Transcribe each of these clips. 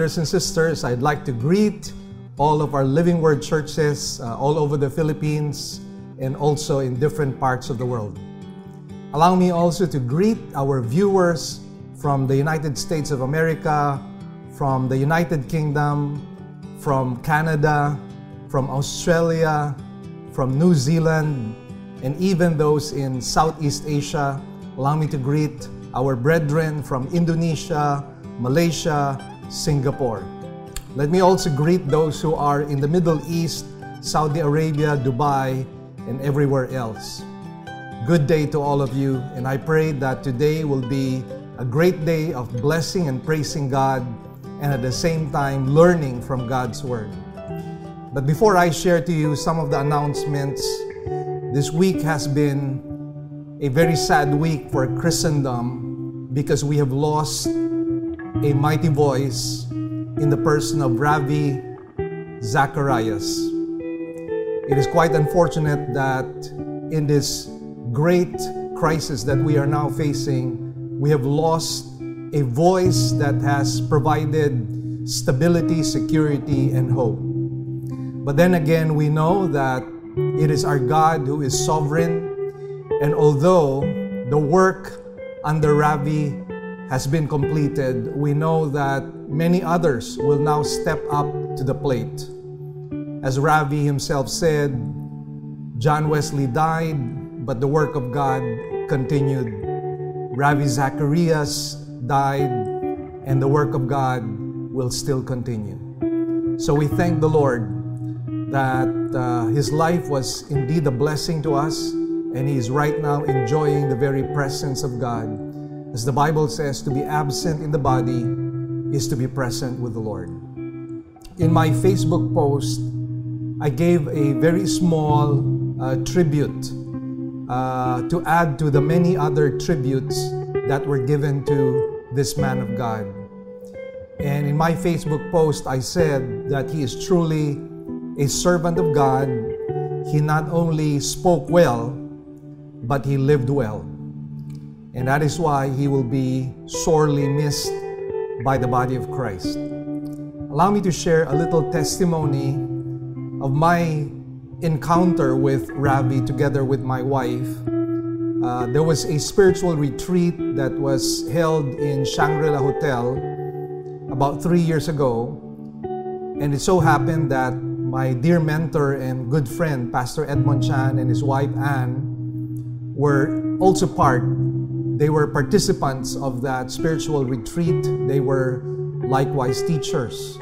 Brothers and sisters. I'd like to greet all of our Living Word churches uh, all over the Philippines and also in different parts of the world. Allow me also to greet our viewers from the United States of America, from the United Kingdom, from Canada, from Australia, from New Zealand, and even those in Southeast Asia. Allow me to greet our brethren from Indonesia, Malaysia, Singapore. Let me also greet those who are in the Middle East, Saudi Arabia, Dubai, and everywhere else. Good day to all of you, and I pray that today will be a great day of blessing and praising God, and at the same time learning from God's Word. But before I share to you some of the announcements, this week has been a very sad week for Christendom because we have lost a mighty voice in the person of Ravi Zacharias. It is quite unfortunate that in this great crisis that we are now facing, we have lost a voice that has provided stability, security, and hope. But then again, we know that it is our God who is sovereign, and although the work under Ravi has been completed, we know that many others will now step up to the plate. As Ravi himself said, John Wesley died, but the work of God continued. Ravi Zacharias died, and the work of God will still continue. So we thank the Lord that uh, his life was indeed a blessing to us, and he is right now enjoying the very presence of God as the Bible says, to be absent in the body is to be present with the Lord. In my Facebook post, I gave a very small uh, tribute uh, to add to the many other tributes that were given to this man of God. And in my Facebook post, I said that he is truly a servant of God. He not only spoke well, but he lived well. And that is why he will be sorely missed by the body of Christ. Allow me to share a little testimony of my encounter with Ravi together with my wife. Uh, there was a spiritual retreat that was held in Shangri La Hotel about three years ago. And it so happened that my dear mentor and good friend, Pastor Edmund Chan, and his wife Anne, were also part they were participants of that spiritual retreat. They were likewise teachers.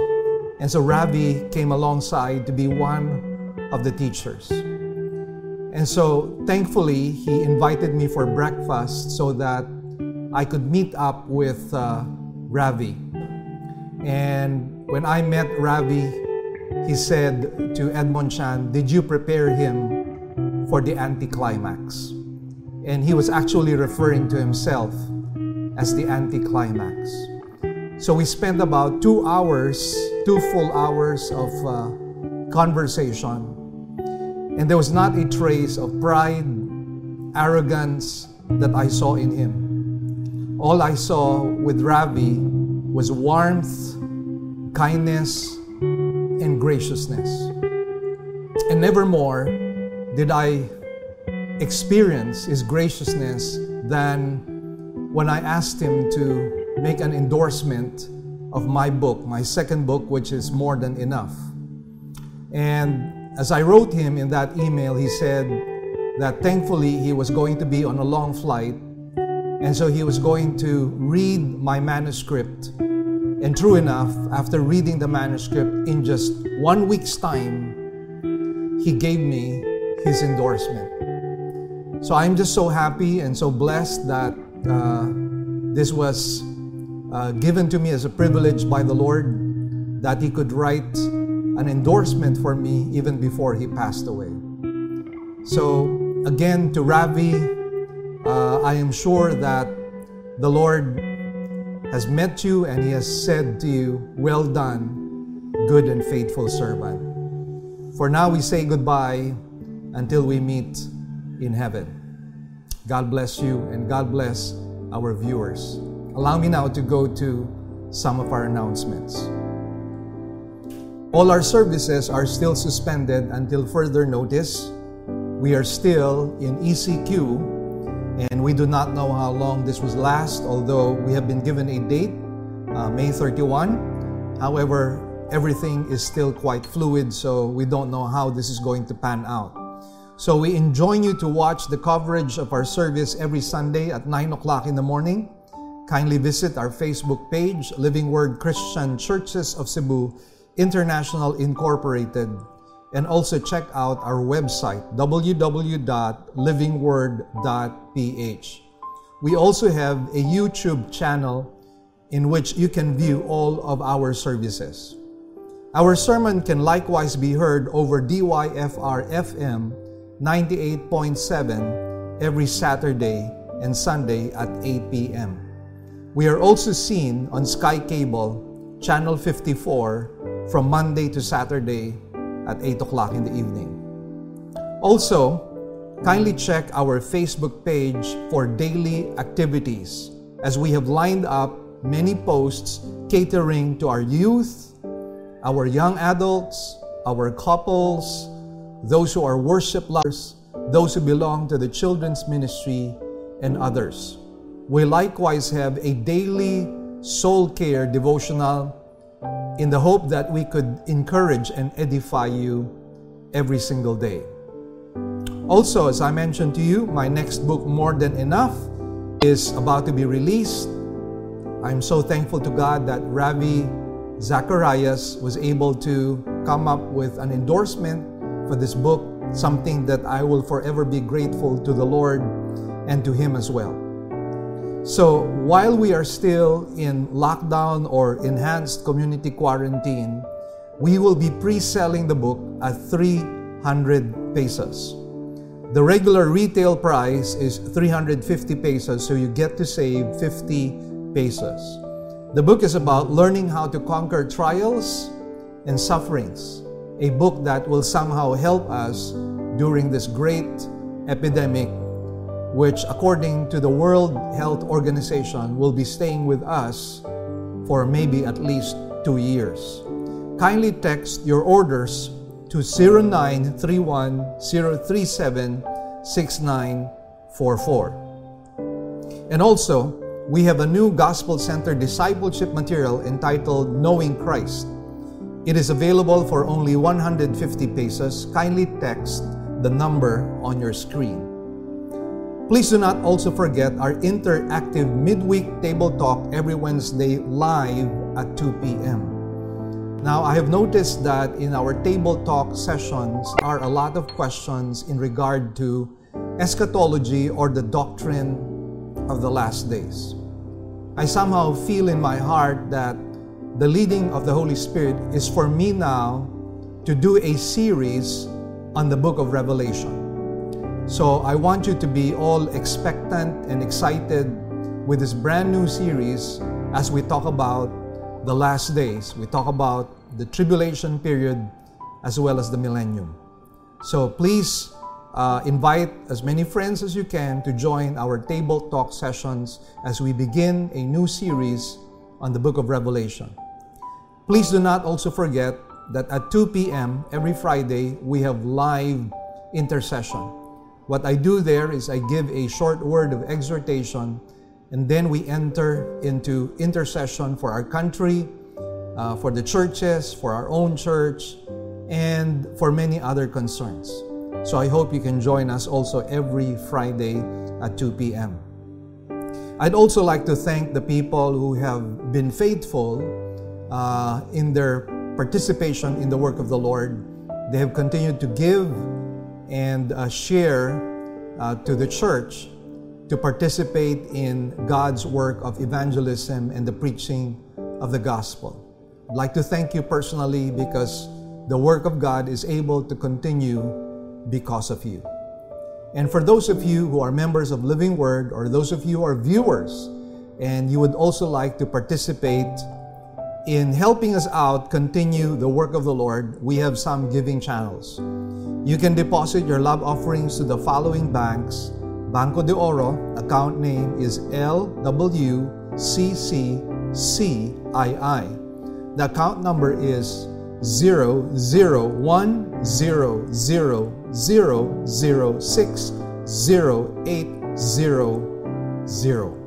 And so Ravi came alongside to be one of the teachers. And so thankfully, he invited me for breakfast so that I could meet up with uh, Ravi. And when I met Ravi, he said to Edmund Chan, Did you prepare him for the anticlimax? And he was actually referring to himself as the anticlimax. So we spent about two hours, two full hours of uh, conversation. And there was not a trace of pride, arrogance that I saw in him. All I saw with Ravi was warmth, kindness, and graciousness. And nevermore did I experience His graciousness than when I asked Him to make an endorsement of my book, my second book, which is More Than Enough. And as I wrote him in that email, he said that thankfully he was going to be on a long flight. And so he was going to read my manuscript. And true enough, after reading the manuscript in just one week's time, he gave me his endorsement. So I'm just so happy and so blessed that uh, this was uh, given to me as a privilege by the Lord that He could write an endorsement for me even before He passed away. So, again, to Ravi, uh, I am sure that the Lord has met you and He has said to you, Well done, good and faithful servant. For now, we say goodbye until we meet in heaven. God bless you and God bless our viewers. Allow me now to go to some of our announcements. All our services are still suspended until further notice. We are still in ECQ and we do not know how long this will last, although we have been given a date, uh, May 31. However, everything is still quite fluid, so we don't know how this is going to pan out. So we enjoin you to watch the coverage of our service every Sunday at 9 o'clock in the morning. Kindly visit our Facebook page, Living Word Christian Churches of Cebu International Incorporated, and also check out our website, www.livingword.ph. We also have a YouTube channel in which you can view all of our services. Our sermon can likewise be heard over DYFR FM 98.7 every Saturday and Sunday at 8 p.m. We are also seen on Sky Cable, Channel 54, from Monday to Saturday at 8 o'clock in the evening. Also, kindly check our Facebook page for daily activities as we have lined up many posts catering to our youth, our young adults, our couples, those who are worship lovers, those who belong to the children's ministry, and others. We likewise have a daily soul care devotional in the hope that we could encourage and edify you every single day. Also, as I mentioned to you, my next book, More Than Enough, is about to be released. I'm so thankful to God that Ravi Zacharias was able to come up with an endorsement for this book, something that I will forever be grateful to the Lord and to Him as well. So while we are still in lockdown or enhanced community quarantine, we will be pre-selling the book at 300 pesos. The regular retail price is 350 pesos, so you get to save 50 pesos. The book is about learning how to conquer trials and sufferings, a book that will somehow help us during this great epidemic which, according to the World Health Organization, will be staying with us for maybe at least two years. Kindly text your orders to 0931 And also, we have a new gospel center discipleship material entitled Knowing Christ. It is available for only 150 pesos. Kindly text the number on your screen. Please do not also forget our interactive midweek table talk every Wednesday live at 2 p.m. Now, I have noticed that in our table talk sessions are a lot of questions in regard to eschatology or the doctrine of the last days. I somehow feel in my heart that the leading of the Holy Spirit is for me now to do a series on the book of Revelation. So I want you to be all expectant and excited with this brand new series as we talk about the last days. We talk about the tribulation period as well as the millennium. So please uh, invite as many friends as you can to join our table talk sessions as we begin a new series on the book of Revelation. Please do not also forget that at 2 p.m. every Friday we have live intercession. What I do there is I give a short word of exhortation, and then we enter into intercession for our country, uh, for the churches, for our own church, and for many other concerns. So I hope you can join us also every Friday at 2 p.m. I'd also like to thank the people who have been faithful uh, in their participation in the work of the Lord. They have continued to give and uh, share uh, to the church to participate in God's work of evangelism and the preaching of the gospel. I'd like to thank you personally because the work of God is able to continue because of you. And for those of you who are members of Living Word or those of you who are viewers and you would also like to participate in helping us out continue the work of the Lord, we have some giving channels. You can deposit your love offerings to the following banks. Banco de Oro, account name is LWCC The account number is 00100060800.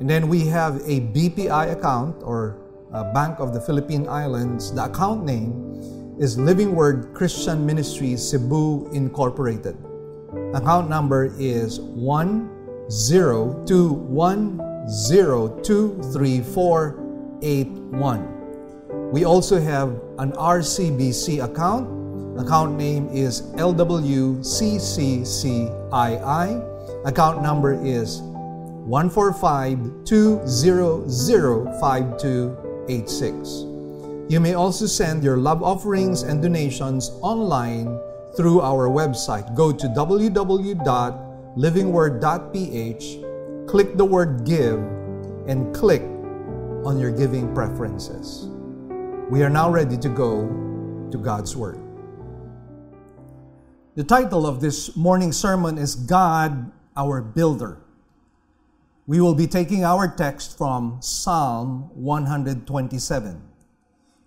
And then we have a BPI account or uh, Bank of the Philippine Islands. The account name is Living Word Christian Ministries Cebu Incorporated. Account number is 10210238481. We also have an RCBC account. Account name is LWCCCII. Account number is 145-200-5286. You may also send your love offerings and donations online through our website. Go to www.livingword.ph, click the word give, and click on your giving preferences. We are now ready to go to God's Word. The title of this morning sermon is God, our Builder. We will be taking our text from Psalm 127.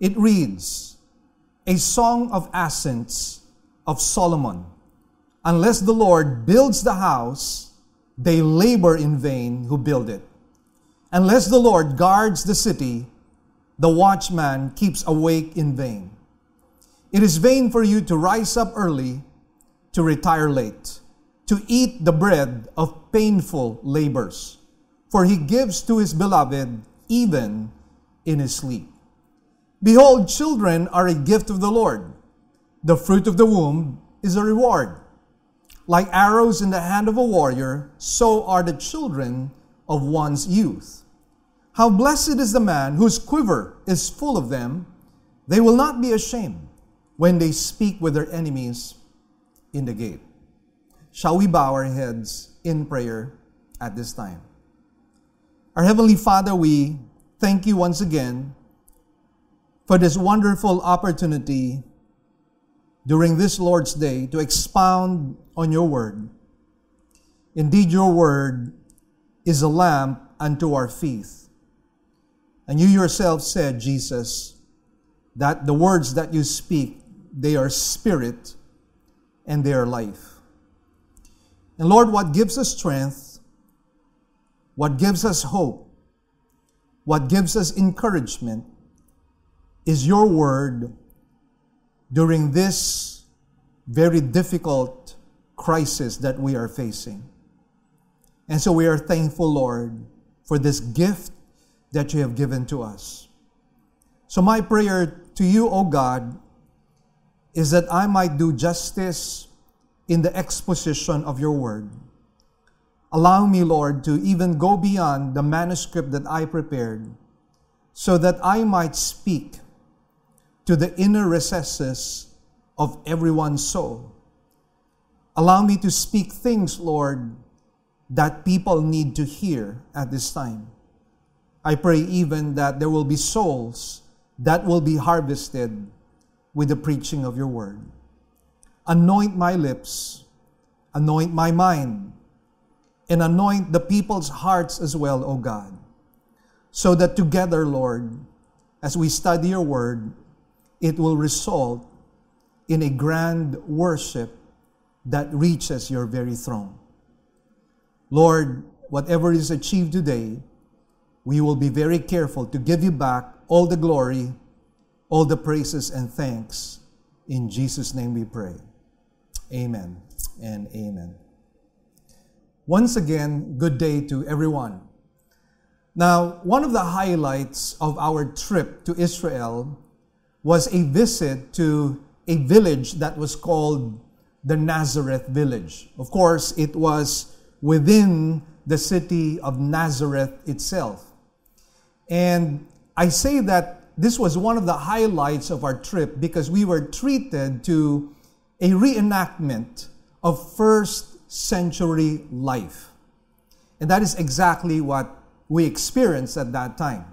It reads, A song of ascents of Solomon. Unless the Lord builds the house, they labor in vain who build it. Unless the Lord guards the city, the watchman keeps awake in vain. It is vain for you to rise up early, to retire late, to eat the bread of painful labors, for he gives to his beloved even in his sleep. Behold, children are a gift of the Lord. The fruit of the womb is a reward. Like arrows in the hand of a warrior, so are the children of one's youth. How blessed is the man whose quiver is full of them. They will not be ashamed when they speak with their enemies in the gate. Shall we bow our heads in prayer at this time? Our Heavenly Father, we thank you once again for this wonderful opportunity during this Lord's Day to expound on your word. Indeed, your word is a lamp unto our feet and you yourself said, Jesus, that the words that you speak, they are spirit and they are life. And Lord, what gives us strength, what gives us hope, what gives us encouragement is your word during this very difficult crisis that we are facing. And so we are thankful, Lord, for this gift that you have given to us. So, my prayer to you, O God, is that I might do justice in the exposition of your word. Allow me, Lord, to even go beyond the manuscript that I prepared so that I might speak to the inner recesses of everyone's soul. Allow me to speak things, Lord, that people need to hear at this time. I pray even that there will be souls that will be harvested with the preaching of your word. Anoint my lips, anoint my mind, and anoint the people's hearts as well, O God, so that together, Lord, as we study your word, it will result in a grand worship that reaches your very throne. Lord, whatever is achieved today, we will be very careful to give you back all the glory, all the praises and thanks. In Jesus' name we pray. Amen and amen. Once again, good day to everyone. Now, one of the highlights of our trip to Israel was a visit to a village that was called the Nazareth village. Of course, it was within the city of Nazareth itself. And I say that this was one of the highlights of our trip because we were treated to a reenactment of first century life. And that is exactly what we experienced at that time.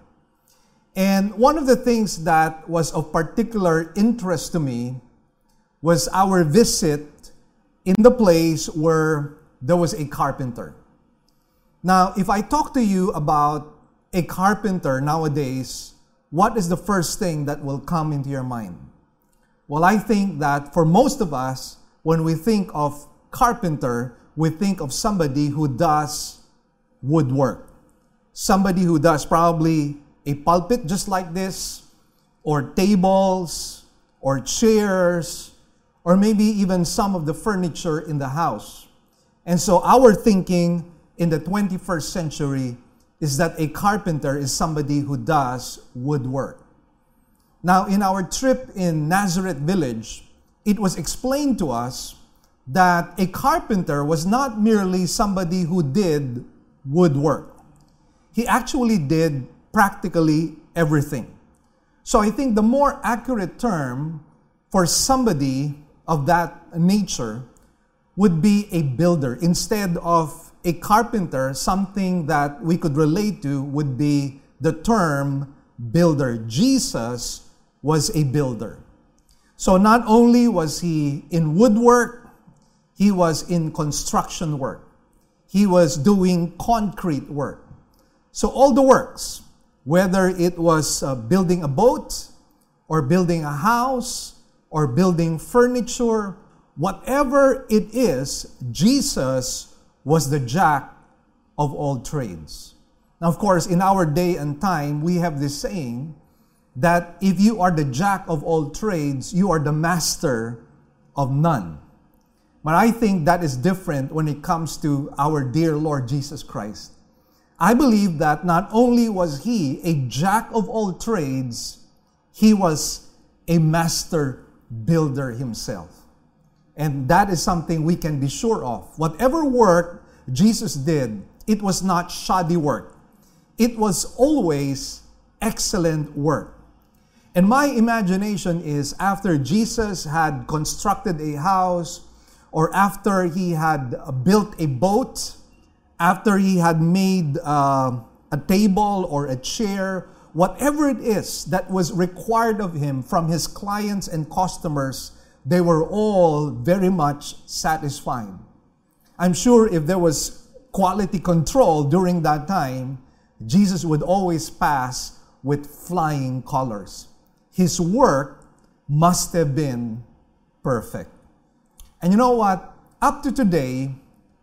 And one of the things that was of particular interest to me was our visit in the place where there was a carpenter. Now, if I talk to you about a carpenter nowadays, what is the first thing that will come into your mind? Well, I think that for most of us, when we think of carpenter, we think of somebody who does woodwork. Somebody who does probably a pulpit just like this, or tables, or chairs, or maybe even some of the furniture in the house. And so our thinking in the 21st century is that a carpenter is somebody who does woodwork. Now, in our trip in Nazareth village, it was explained to us that a carpenter was not merely somebody who did woodwork. He actually did practically everything. So I think the more accurate term for somebody of that nature would be a builder instead of a carpenter, something that we could relate to would be the term builder. Jesus was a builder. So not only was he in woodwork, he was in construction work. He was doing concrete work. So all the works, whether it was uh, building a boat or building a house or building furniture, whatever it is, Jesus was the jack of all trades. Now, of course, in our day and time, we have this saying that if you are the jack of all trades, you are the master of none. But I think that is different when it comes to our dear Lord Jesus Christ. I believe that not only was he a jack of all trades, he was a master builder himself. And that is something we can be sure of. Whatever work Jesus did, it was not shoddy work. It was always excellent work. And my imagination is after Jesus had constructed a house, or after he had built a boat, after he had made uh, a table or a chair, whatever it is that was required of him from his clients and customers they were all very much satisfied. I'm sure if there was quality control during that time, Jesus would always pass with flying colors. His work must have been perfect. And you know what? Up to today,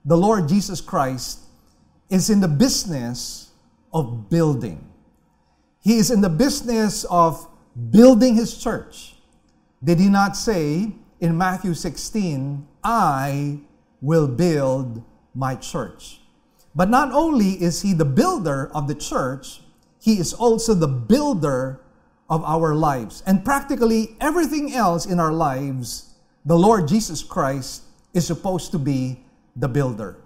the Lord Jesus Christ is in the business of building. He is in the business of building his church. Did he not say in Matthew 16, I will build my church? But not only is he the builder of the church, he is also the builder of our lives. And practically everything else in our lives, the Lord Jesus Christ is supposed to be the builder.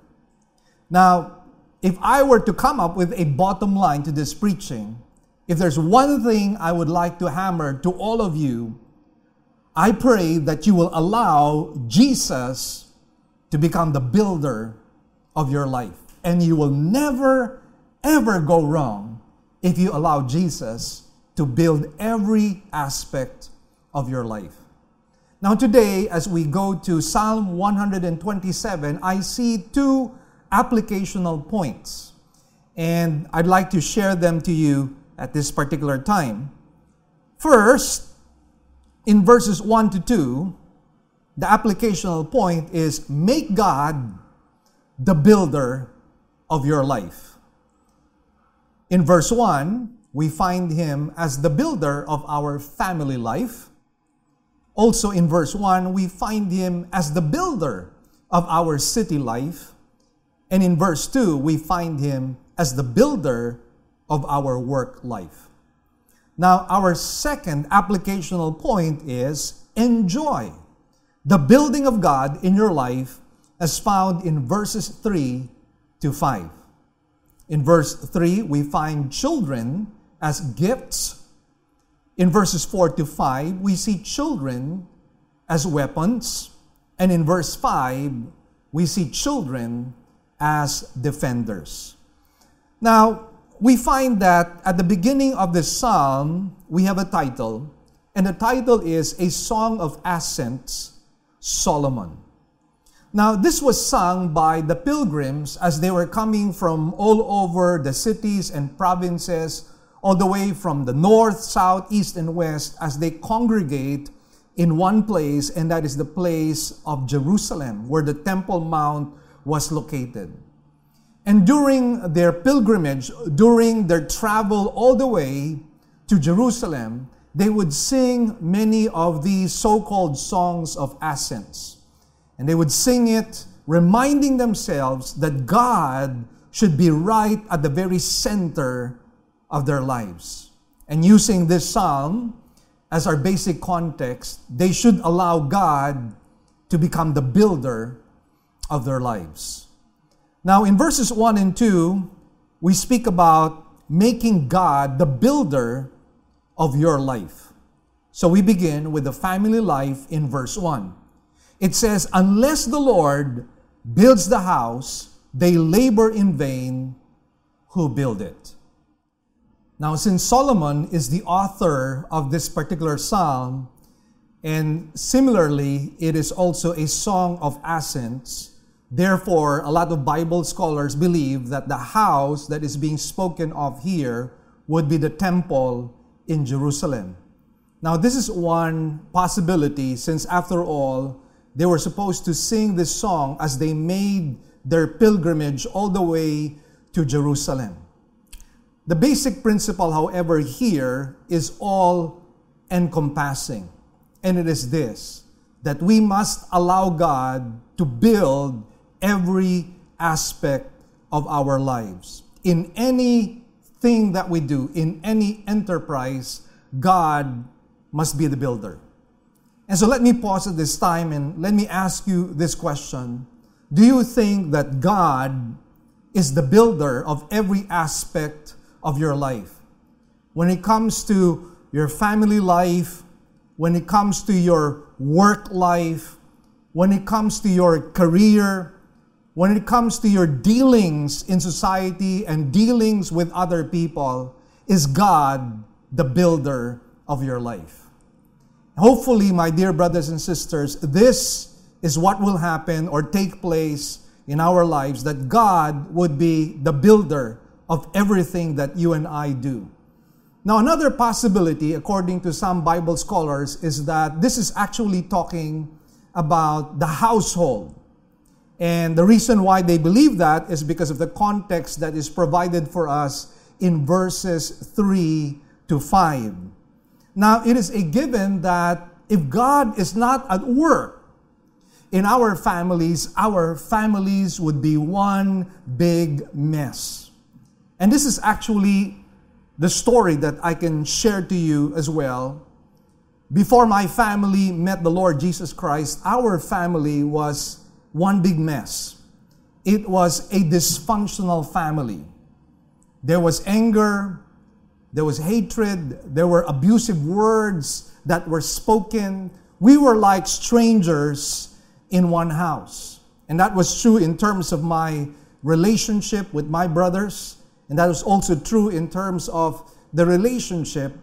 Now, if I were to come up with a bottom line to this preaching, if there's one thing I would like to hammer to all of you, I pray that you will allow Jesus to become the builder of your life. And you will never, ever go wrong if you allow Jesus to build every aspect of your life. Now, today, as we go to Psalm 127, I see two applicational points. And I'd like to share them to you at this particular time. First, in verses 1 to 2, the applicational point is make God the builder of your life. In verse 1, we find him as the builder of our family life. Also in verse 1, we find him as the builder of our city life. And in verse 2, we find him as the builder of our work life. Now, our second applicational point is enjoy the building of God in your life as found in verses 3 to 5. In verse 3, we find children as gifts. In verses 4 to 5, we see children as weapons. And in verse 5, we see children as defenders. Now, we find that at the beginning of this psalm, we have a title, and the title is A Song of Ascents, Solomon. Now, this was sung by the pilgrims as they were coming from all over the cities and provinces, all the way from the north, south, east, and west, as they congregate in one place, and that is the place of Jerusalem, where the Temple Mount was located. And during their pilgrimage, during their travel all the way to Jerusalem, they would sing many of these so called songs of ascents. And they would sing it, reminding themselves that God should be right at the very center of their lives. And using this psalm as our basic context, they should allow God to become the builder of their lives. Now, in verses 1 and 2, we speak about making God the builder of your life. So we begin with the family life in verse 1. It says, Unless the Lord builds the house, they labor in vain who build it. Now, since Solomon is the author of this particular psalm, and similarly, it is also a song of ascents, therefore, a lot of Bible scholars believe that the house that is being spoken of here would be the temple in Jerusalem. Now, this is one possibility since, after all, they were supposed to sing this song as they made their pilgrimage all the way to Jerusalem. The basic principle, however, here is all encompassing. And it is this that we must allow God to build every aspect of our lives. In anything that we do, in any enterprise, God must be the builder. And so let me pause at this time and let me ask you this question. Do you think that God is the builder of every aspect of your life? When it comes to your family life, when it comes to your work life, when it comes to your career, when it comes to your dealings in society and dealings with other people, is God the builder of your life? Hopefully, my dear brothers and sisters, this is what will happen or take place in our lives that God would be the builder of everything that you and I do. Now, another possibility, according to some Bible scholars, is that this is actually talking about the household. And the reason why they believe that is because of the context that is provided for us in verses 3 to 5. Now, it is a given that if God is not at work in our families, our families would be one big mess. And this is actually the story that I can share to you as well. Before my family met the Lord Jesus Christ, our family was one big mess. It was a dysfunctional family. There was anger, there was hatred. There were abusive words that were spoken. We were like strangers in one house. And that was true in terms of my relationship with my brothers. And that was also true in terms of the relationship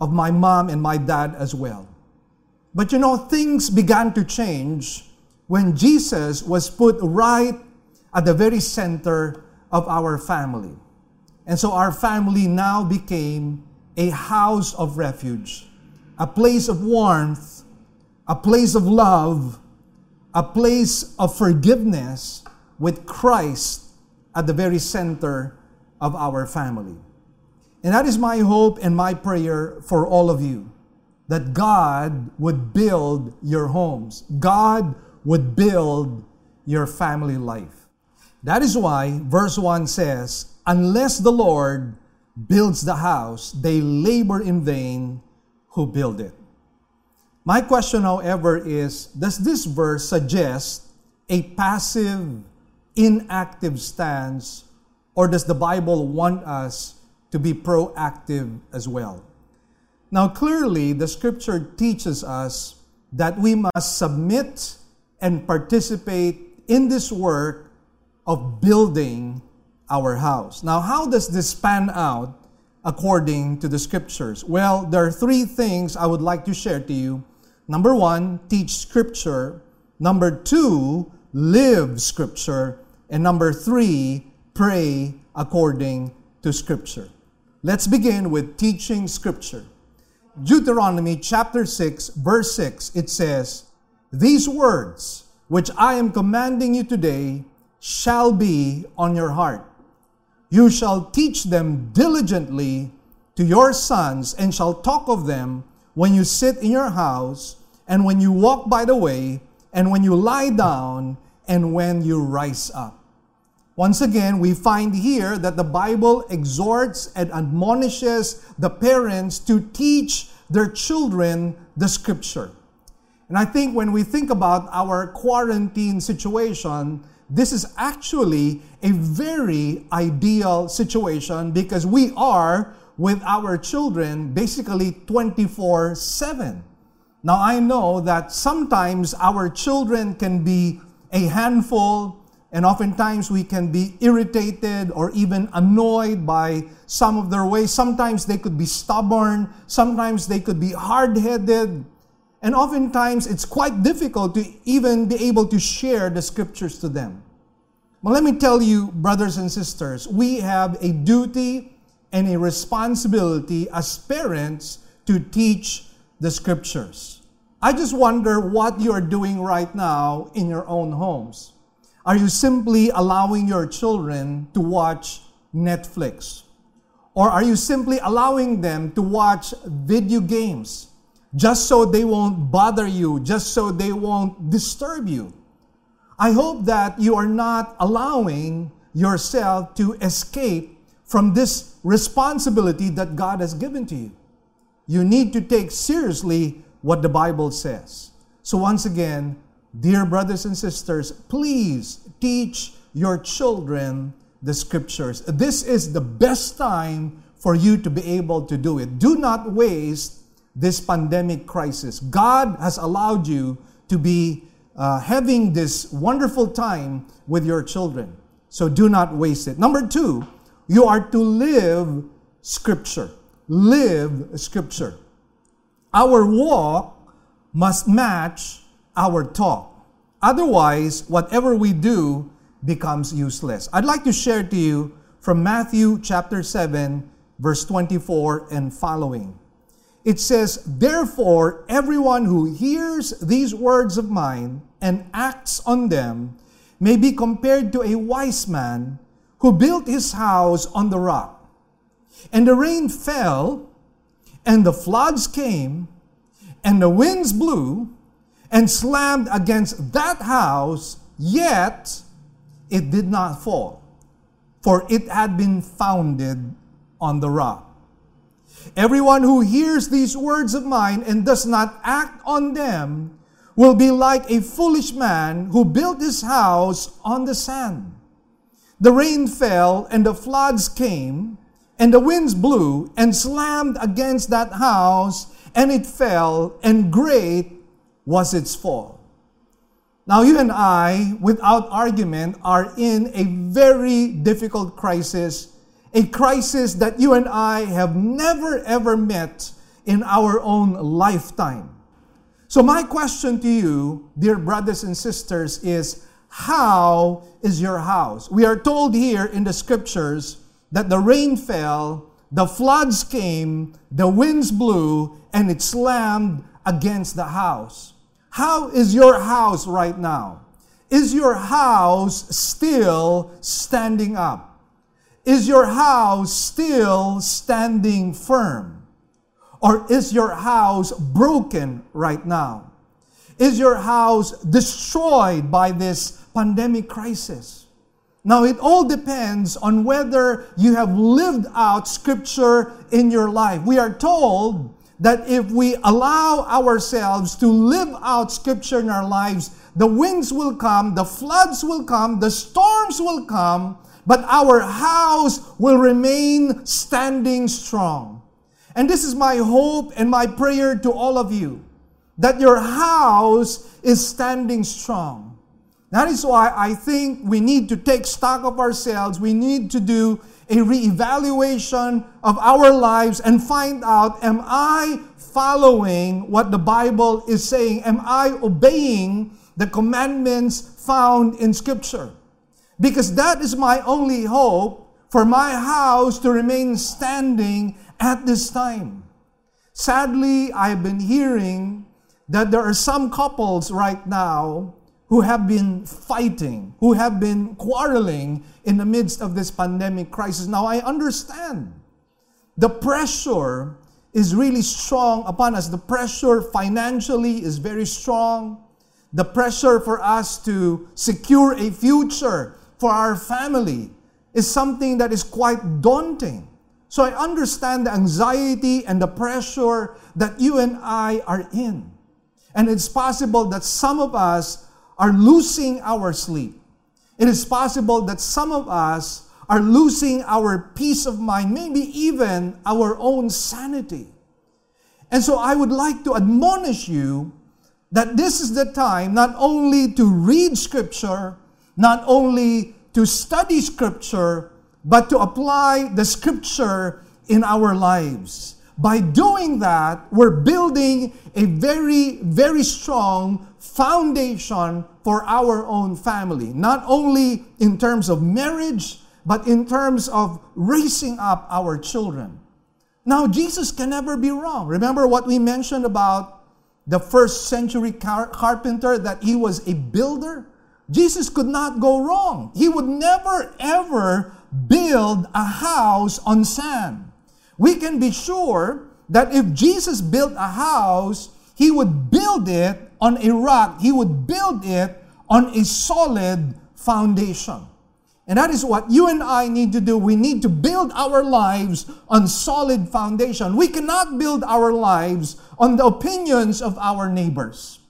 of my mom and my dad as well. But you know, things began to change when Jesus was put right at the very center of our family. And so our family now became a house of refuge, a place of warmth, a place of love, a place of forgiveness with Christ at the very center of our family. And that is my hope and my prayer for all of you that God would build your homes, God would build your family life. That is why verse 1 says, unless the Lord builds the house, they labor in vain who build it. My question, however, is Does this verse suggest a passive, inactive stance, or does the Bible want us to be proactive as well? Now, clearly, the scripture teaches us that we must submit and participate in this work of building our house. Now, how does this pan out according to the scriptures? Well, there are three things I would like to share to you. Number one, teach scripture. Number two, live Scripture. And number three, pray according to Scripture. Let's begin with teaching Scripture. Deuteronomy chapter 6, verse 6, it says, These words which I am commanding you today shall be on your heart. You shall teach them diligently to your sons and shall talk of them when you sit in your house and when you walk by the way and when you lie down and when you rise up. Once again, we find here that the Bible exhorts and admonishes the parents to teach their children the scripture. And I think when we think about our quarantine situation, this is actually a very ideal situation because we are with our children basically 24 7. Now, I know that sometimes our children can be a handful, and oftentimes we can be irritated or even annoyed by some of their ways. Sometimes they could be stubborn, sometimes they could be hard headed, and oftentimes it's quite difficult to even be able to share the scriptures to them. But let me tell you, brothers and sisters, we have a duty and a responsibility as parents to teach the scriptures. I just wonder what you are doing right now in your own homes. Are you simply allowing your children to watch Netflix? Or are you simply allowing them to watch video games just so they won't bother you, just so they won't disturb you? I hope that you are not allowing yourself to escape from this responsibility that God has given to you. You need to take seriously what the Bible says. So, once again, dear brothers and sisters, please teach your children the scriptures. This is the best time for you to be able to do it. Do not waste this pandemic crisis. God has allowed you to be uh, having this wonderful time with your children. So do not waste it. Number two, you are to live Scripture. Live Scripture. Our walk must match our talk. Otherwise, whatever we do becomes useless. I'd like to share to you from Matthew chapter 7, verse 24 and following. It says, Therefore, everyone who hears these words of mine and acts on them may be compared to a wise man who built his house on the rock. And the rain fell, and the floods came, and the winds blew and slammed against that house, yet it did not fall, for it had been founded on the rock. Everyone who hears these words of mine and does not act on them will be like a foolish man who built his house on the sand. The rain fell and the floods came and the winds blew and slammed against that house and it fell and great was its fall. Now you and I, without argument, are in a very difficult crisis a crisis that you and I have never ever met in our own lifetime. So, my question to you, dear brothers and sisters, is how is your house? We are told here in the scriptures that the rain fell, the floods came, the winds blew, and it slammed against the house. How is your house right now? Is your house still standing up? Is your house still standing firm? Or is your house broken right now? Is your house destroyed by this pandemic crisis? Now, it all depends on whether you have lived out Scripture in your life. We are told that if we allow ourselves to live out Scripture in our lives, the winds will come, the floods will come, the storms will come, but our house will remain standing strong. And this is my hope and my prayer to all of you that your house is standing strong. That is why I think we need to take stock of ourselves. We need to do a reevaluation of our lives and find out am I following what the Bible is saying? Am I obeying the commandments found in Scripture. Because that is my only hope for my house to remain standing at this time. Sadly, I've been hearing that there are some couples right now who have been fighting, who have been quarreling in the midst of this pandemic crisis. Now, I understand the pressure is really strong upon us. The pressure financially is very strong. The pressure for us to secure a future for our family is something that is quite daunting. So I understand the anxiety and the pressure that you and I are in. And it's possible that some of us are losing our sleep. It is possible that some of us are losing our peace of mind, maybe even our own sanity. And so I would like to admonish you that this is the time not only to read Scripture, not only to study Scripture, but to apply the Scripture in our lives. By doing that, we're building a very, very strong foundation for our own family, not only in terms of marriage, but in terms of raising up our children. Now, Jesus can never be wrong. Remember what we mentioned about the first century car- carpenter, that he was a builder? Jesus could not go wrong. He would never, ever build a house on sand. We can be sure that if Jesus built a house, he would build it on a rock, he would build it on a solid foundation. And that is what you and I need to do. We need to build our lives on solid foundation. We cannot build our lives on the opinions of our neighbors.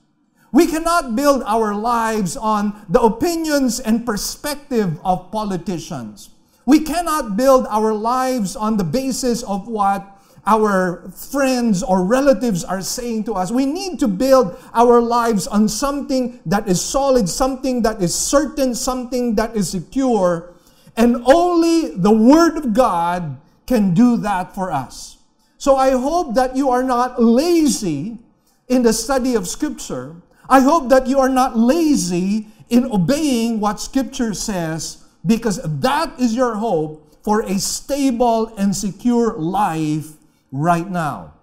We cannot build our lives on the opinions and perspective of politicians. We cannot build our lives on the basis of what our friends or relatives are saying to us. We need to build our lives on something that is solid, something that is certain, something that is secure. And only the Word of God can do that for us. So I hope that you are not lazy in the study of Scripture. I hope that you are not lazy in obeying what Scripture says because that is your hope for a stable and secure life right now.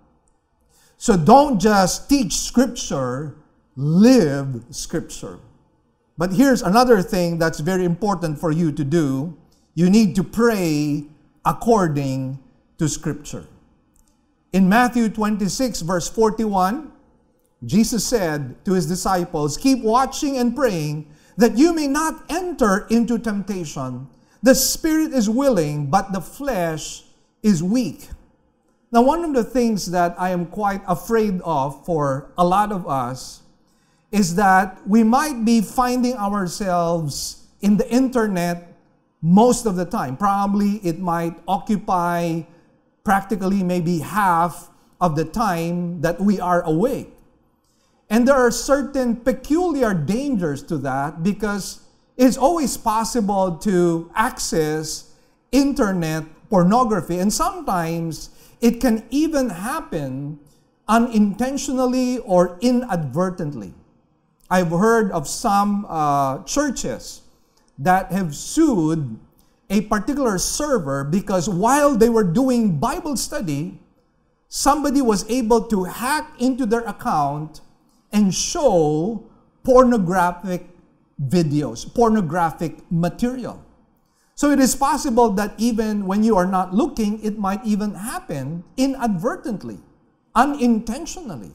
So don't just teach Scripture, live Scripture. But here's another thing that's very important for you to do you need to pray according to Scripture. In Matthew 26, verse 41, Jesus said to his disciples, Keep watching and praying that you may not enter into temptation. The spirit is willing, but the flesh is weak. Now, one of the things that I am quite afraid of for a lot of us is that we might be finding ourselves in the internet most of the time. Probably it might occupy practically maybe half of the time that we are awake. And there are certain peculiar dangers to that because it's always possible to access internet pornography. And sometimes it can even happen unintentionally or inadvertently. I've heard of some uh, churches that have sued a particular server because while they were doing Bible study, somebody was able to hack into their account and show pornographic videos, pornographic material. So it is possible that even when you are not looking, it might even happen inadvertently, unintentionally.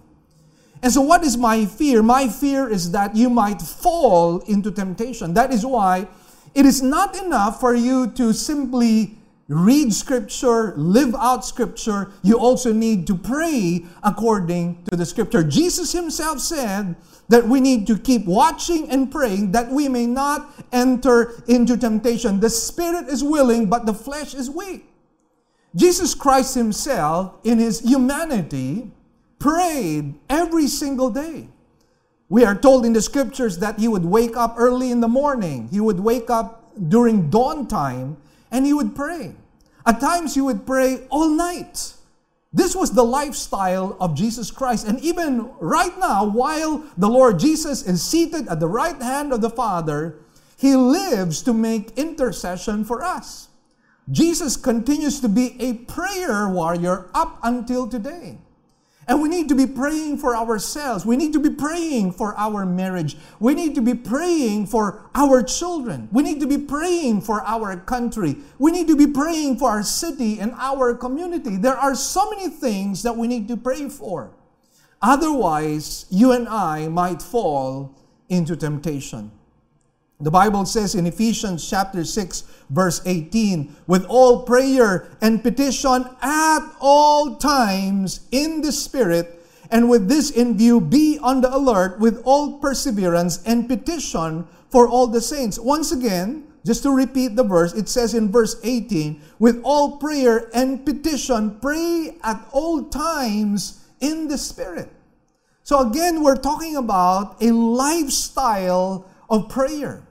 And so, what is my fear? My fear is that you might fall into temptation. That is why it is not enough for you to simply read Scripture, live out Scripture. You also need to pray according to the Scripture. Jesus Himself said, that we need to keep watching and praying that we may not enter into temptation. The spirit is willing, but the flesh is weak. Jesus Christ Himself, in His humanity, prayed every single day. We are told in the scriptures that He would wake up early in the morning, He would wake up during dawn time, and He would pray. At times, He would pray all night This was the lifestyle of Jesus Christ. And even right now, while the Lord Jesus is seated at the right hand of the Father, he lives to make intercession for us. Jesus continues to be a prayer warrior up until today. And we need to be praying for ourselves. We need to be praying for our marriage. We need to be praying for our children. We need to be praying for our country. We need to be praying for our city and our community. There are so many things that we need to pray for. Otherwise, you and I might fall into temptation. The Bible says in Ephesians chapter 6 verse 18, with all prayer and petition at all times in the Spirit, and with this in view, be on the alert with all perseverance and petition for all the saints. Once again, just to repeat the verse, it says in verse 18, with all prayer and petition, pray at all times in the Spirit. So again, we're talking about a lifestyle of prayer.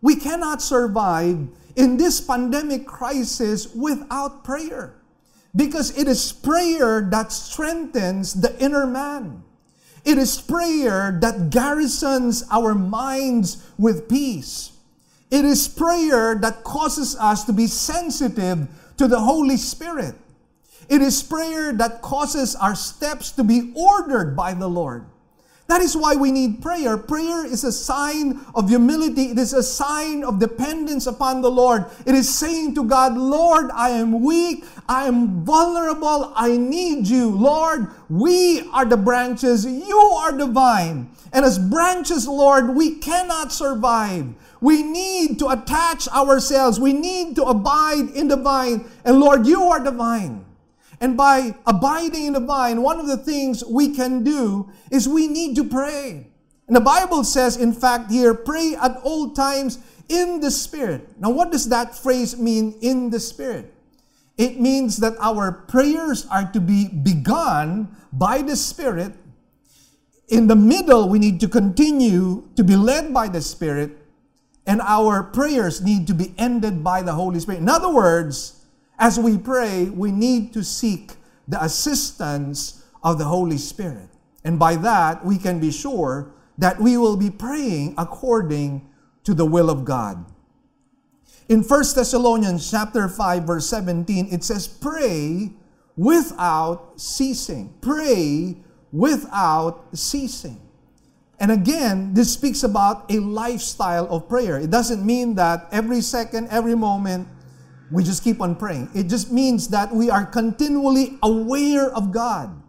We cannot survive in this pandemic crisis without prayer because it is prayer that strengthens the inner man. It is prayer that garrisons our minds with peace. It is prayer that causes us to be sensitive to the Holy Spirit. It is prayer that causes our steps to be ordered by the Lord. That is why we need prayer. Prayer is a sign of humility. It is a sign of dependence upon the Lord. It is saying to God, Lord, I am weak. I am vulnerable. I need you. Lord, we are the branches. You are the vine. And as branches, Lord, we cannot survive. We need to attach ourselves. We need to abide in the vine. And Lord, you are the vine. And by abiding in the vine, one of the things we can do is we need to pray. And the Bible says, in fact, here, pray at all times in the Spirit. Now, what does that phrase mean, in the Spirit? It means that our prayers are to be begun by the Spirit. In the middle, we need to continue to be led by the Spirit. And our prayers need to be ended by the Holy Spirit. In other words, as we pray, we need to seek the assistance of the Holy Spirit. And by that, we can be sure that we will be praying according to the will of God. In 1 Thessalonians chapter 5 verse 17 it says pray without ceasing. Pray without ceasing. And again, this speaks about a lifestyle of prayer. It doesn't mean that every second, every moment we just keep on praying. It just means that we are continually aware of God.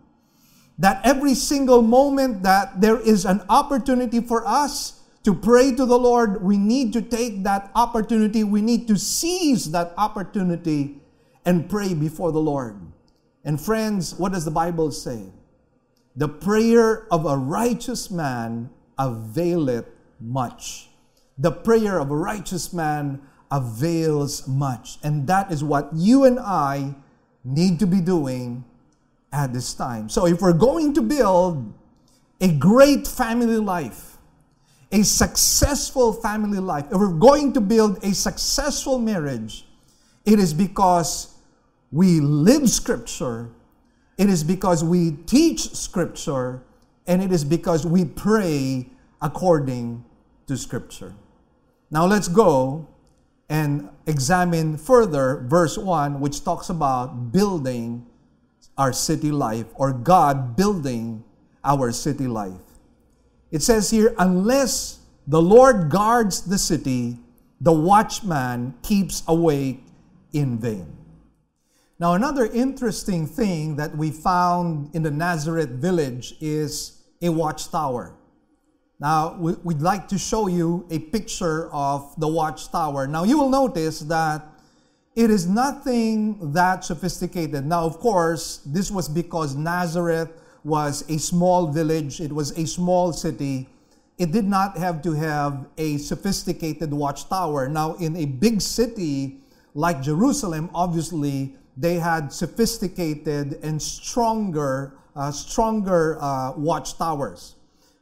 That every single moment that there is an opportunity for us to pray to the Lord, we need to take that opportunity. We need to seize that opportunity and pray before the Lord. And friends, what does the Bible say? The prayer of a righteous man availeth much. The prayer of a righteous man avails much. And that is what you and I need to be doing at this time. So, if we're going to build a great family life, a successful family life, if we're going to build a successful marriage, it is because we live Scripture, it is because we teach Scripture, and it is because we pray according to Scripture. Now, let's go and examine further verse 1, which talks about building our city life or God building our city life. It says here, unless the Lord guards the city, the watchman keeps awake in vain. Now, another interesting thing that we found in the Nazareth village is a watchtower. Now, we'd like to show you a picture of the watchtower. Now, you will notice that it is nothing that sophisticated. Now, of course, this was because Nazareth was a small village, it was a small city. It did not have to have a sophisticated watchtower. Now, in a big city like Jerusalem, obviously, they had sophisticated and stronger, uh, stronger uh, watchtowers.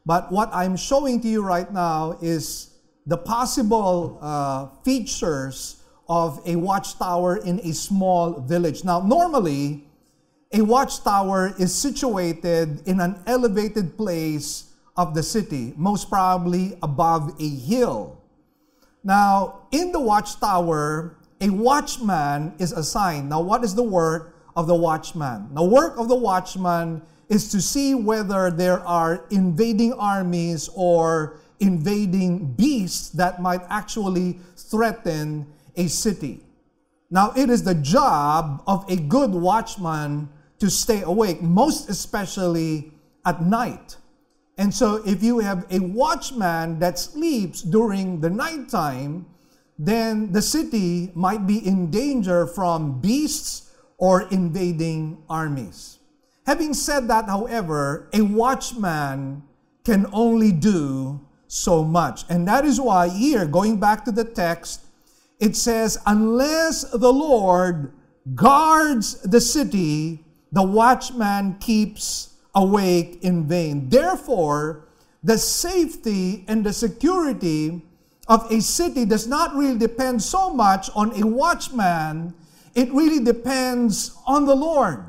But what I'm showing to you right now is the possible uh, features of a watchtower in a small village. Now, normally, a watchtower is situated in an elevated place of the city, most probably above a hill. Now, in the watchtower, a watchman is assigned. Now, what is the work of the watchman? The work of the watchman is to see whether there are invading armies or invading beasts that might actually threaten a city. Now, it is the job of a good watchman to stay awake, most especially at night. And so, if you have a watchman that sleeps during the nighttime, then the city might be in danger from beasts or invading armies. Having said that, however, a watchman can only do so much. And that is why, here, going back to the text, it says, Unless the Lord guards the city, the watchman keeps awake in vain. Therefore, the safety and the security of a city does not really depend so much on a watchman, it really depends on the Lord.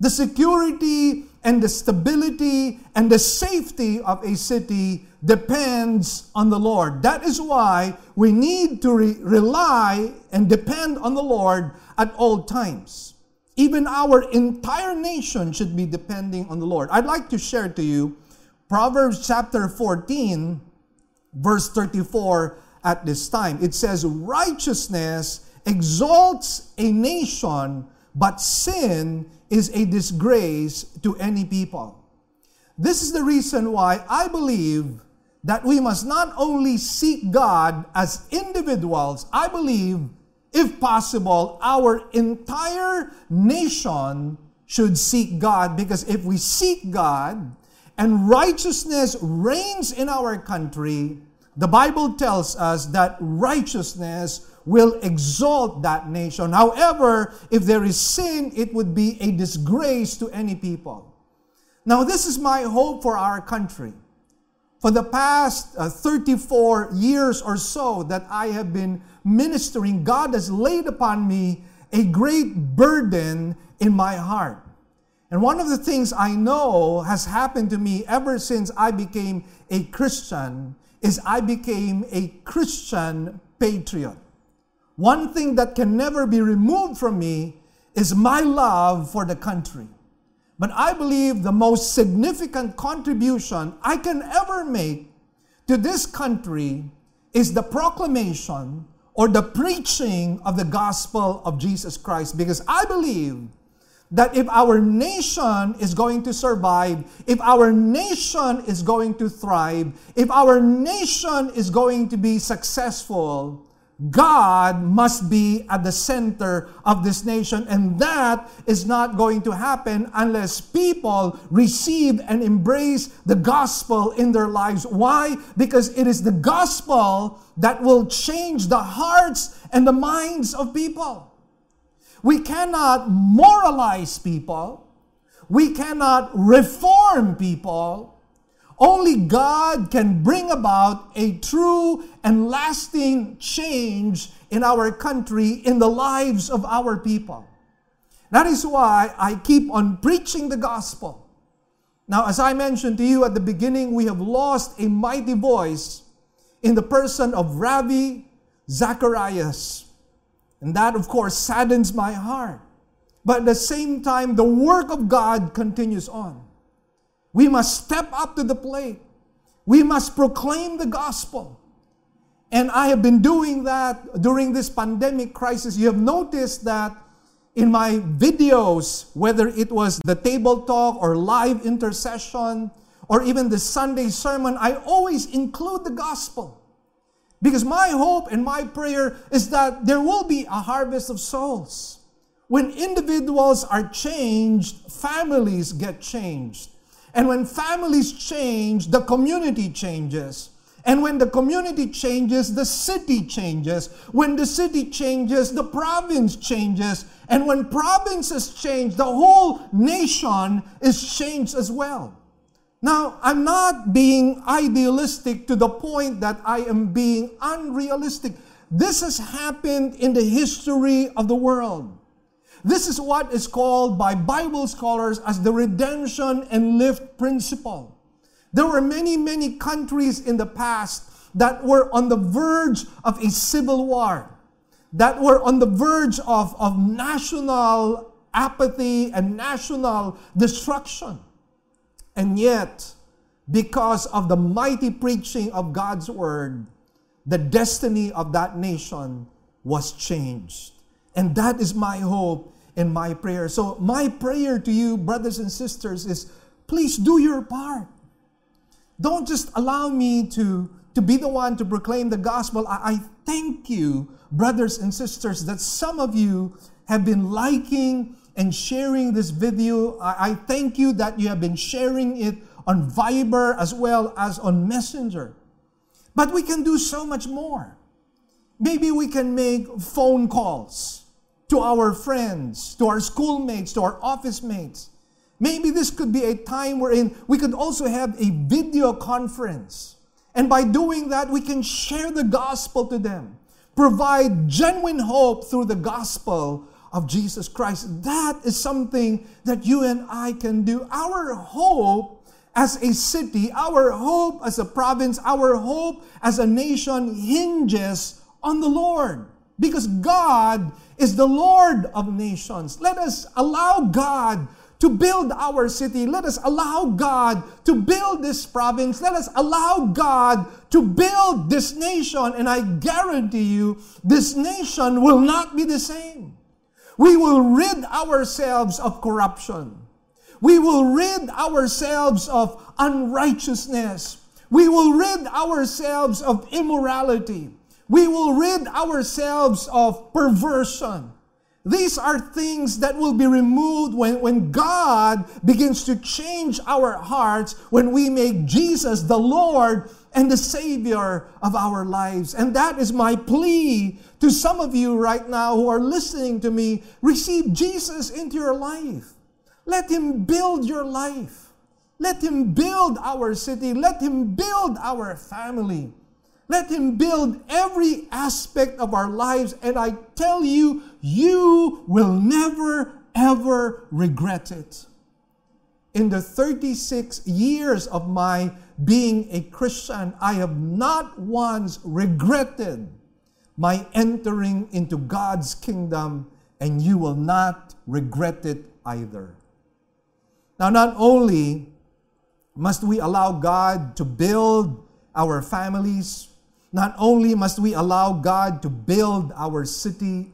The security and the stability and the safety of a city depends on the Lord. That is why we need to re- rely and depend on the Lord at all times. Even our entire nation should be depending on the Lord. I'd like to share to you Proverbs chapter 14, verse 34 at this time. It says, Righteousness exalts a nation, but sin is a disgrace to any people. This is the reason why I believe that we must not only seek God as individuals, I believe if possible, our entire nation should seek God because if we seek God and righteousness reigns in our country, the Bible tells us that righteousness will exalt that nation. However, if there is sin, it would be a disgrace to any people. Now, this is my hope for our country. For the past uh, 34 years or so that I have been ministering, God has laid upon me a great burden in my heart. And one of the things I know has happened to me ever since I became a Christian is I became a Christian patriot. One thing that can never be removed from me is my love for the country. But I believe the most significant contribution I can ever make to this country is the proclamation or the preaching of the gospel of Jesus Christ. Because I believe that if our nation is going to survive, if our nation is going to thrive, if our nation is going to be successful, God must be at the center of this nation, and that is not going to happen unless people receive and embrace the gospel in their lives. Why? Because it is the gospel that will change the hearts and the minds of people. We cannot moralize people, we cannot reform people only God can bring about a true and lasting change in our country, in the lives of our people. That is why I keep on preaching the gospel. Now, as I mentioned to you at the beginning, we have lost a mighty voice in the person of Ravi Zacharias. And that, of course, saddens my heart. But at the same time, the work of God continues on. We must step up to the plate. We must proclaim the gospel. And I have been doing that during this pandemic crisis. You have noticed that in my videos, whether it was the table talk or live intercession or even the Sunday sermon, I always include the gospel. Because my hope and my prayer is that there will be a harvest of souls. When individuals are changed, families get changed. And when families change, the community changes. And when the community changes, the city changes. When the city changes, the province changes. And when provinces change, the whole nation is changed as well. Now, I'm not being idealistic to the point that I am being unrealistic. This has happened in the history of the world. This is what is called by Bible scholars as the redemption and lift principle. There were many, many countries in the past that were on the verge of a civil war, that were on the verge of, of national apathy and national destruction. And yet, because of the mighty preaching of God's word, the destiny of that nation was changed. And that is my hope and my prayer. So, my prayer to you, brothers and sisters, is please do your part. Don't just allow me to, to be the one to proclaim the gospel. I, I thank you, brothers and sisters, that some of you have been liking and sharing this video. I, I thank you that you have been sharing it on Viber as well as on Messenger. But we can do so much more. Maybe we can make phone calls to our friends, to our schoolmates, to our office mates. Maybe this could be a time wherein we could also have a video conference. And by doing that, we can share the gospel to them, provide genuine hope through the gospel of Jesus Christ. That is something that you and I can do. Our hope as a city, our hope as a province, our hope as a nation hinges on the Lord. Because God is the Lord of nations. Let us allow God to build our city. Let us allow God to build this province. Let us allow God to build this nation. And I guarantee you, this nation will not be the same. We will rid ourselves of corruption. We will rid ourselves of unrighteousness. We will rid ourselves of immorality. We will rid ourselves of perversion. These are things that will be removed when, when God begins to change our hearts, when we make Jesus the Lord and the Savior of our lives. And that is my plea to some of you right now who are listening to me. Receive Jesus into your life. Let Him build your life. Let Him build our city. Let Him build our family. Let Him build every aspect of our lives. And I tell you, you will never, ever regret it. In the 36 years of my being a Christian, I have not once regretted my entering into God's kingdom, and you will not regret it either. Now, not only must we allow God to build our families, not only must we allow God to build our city,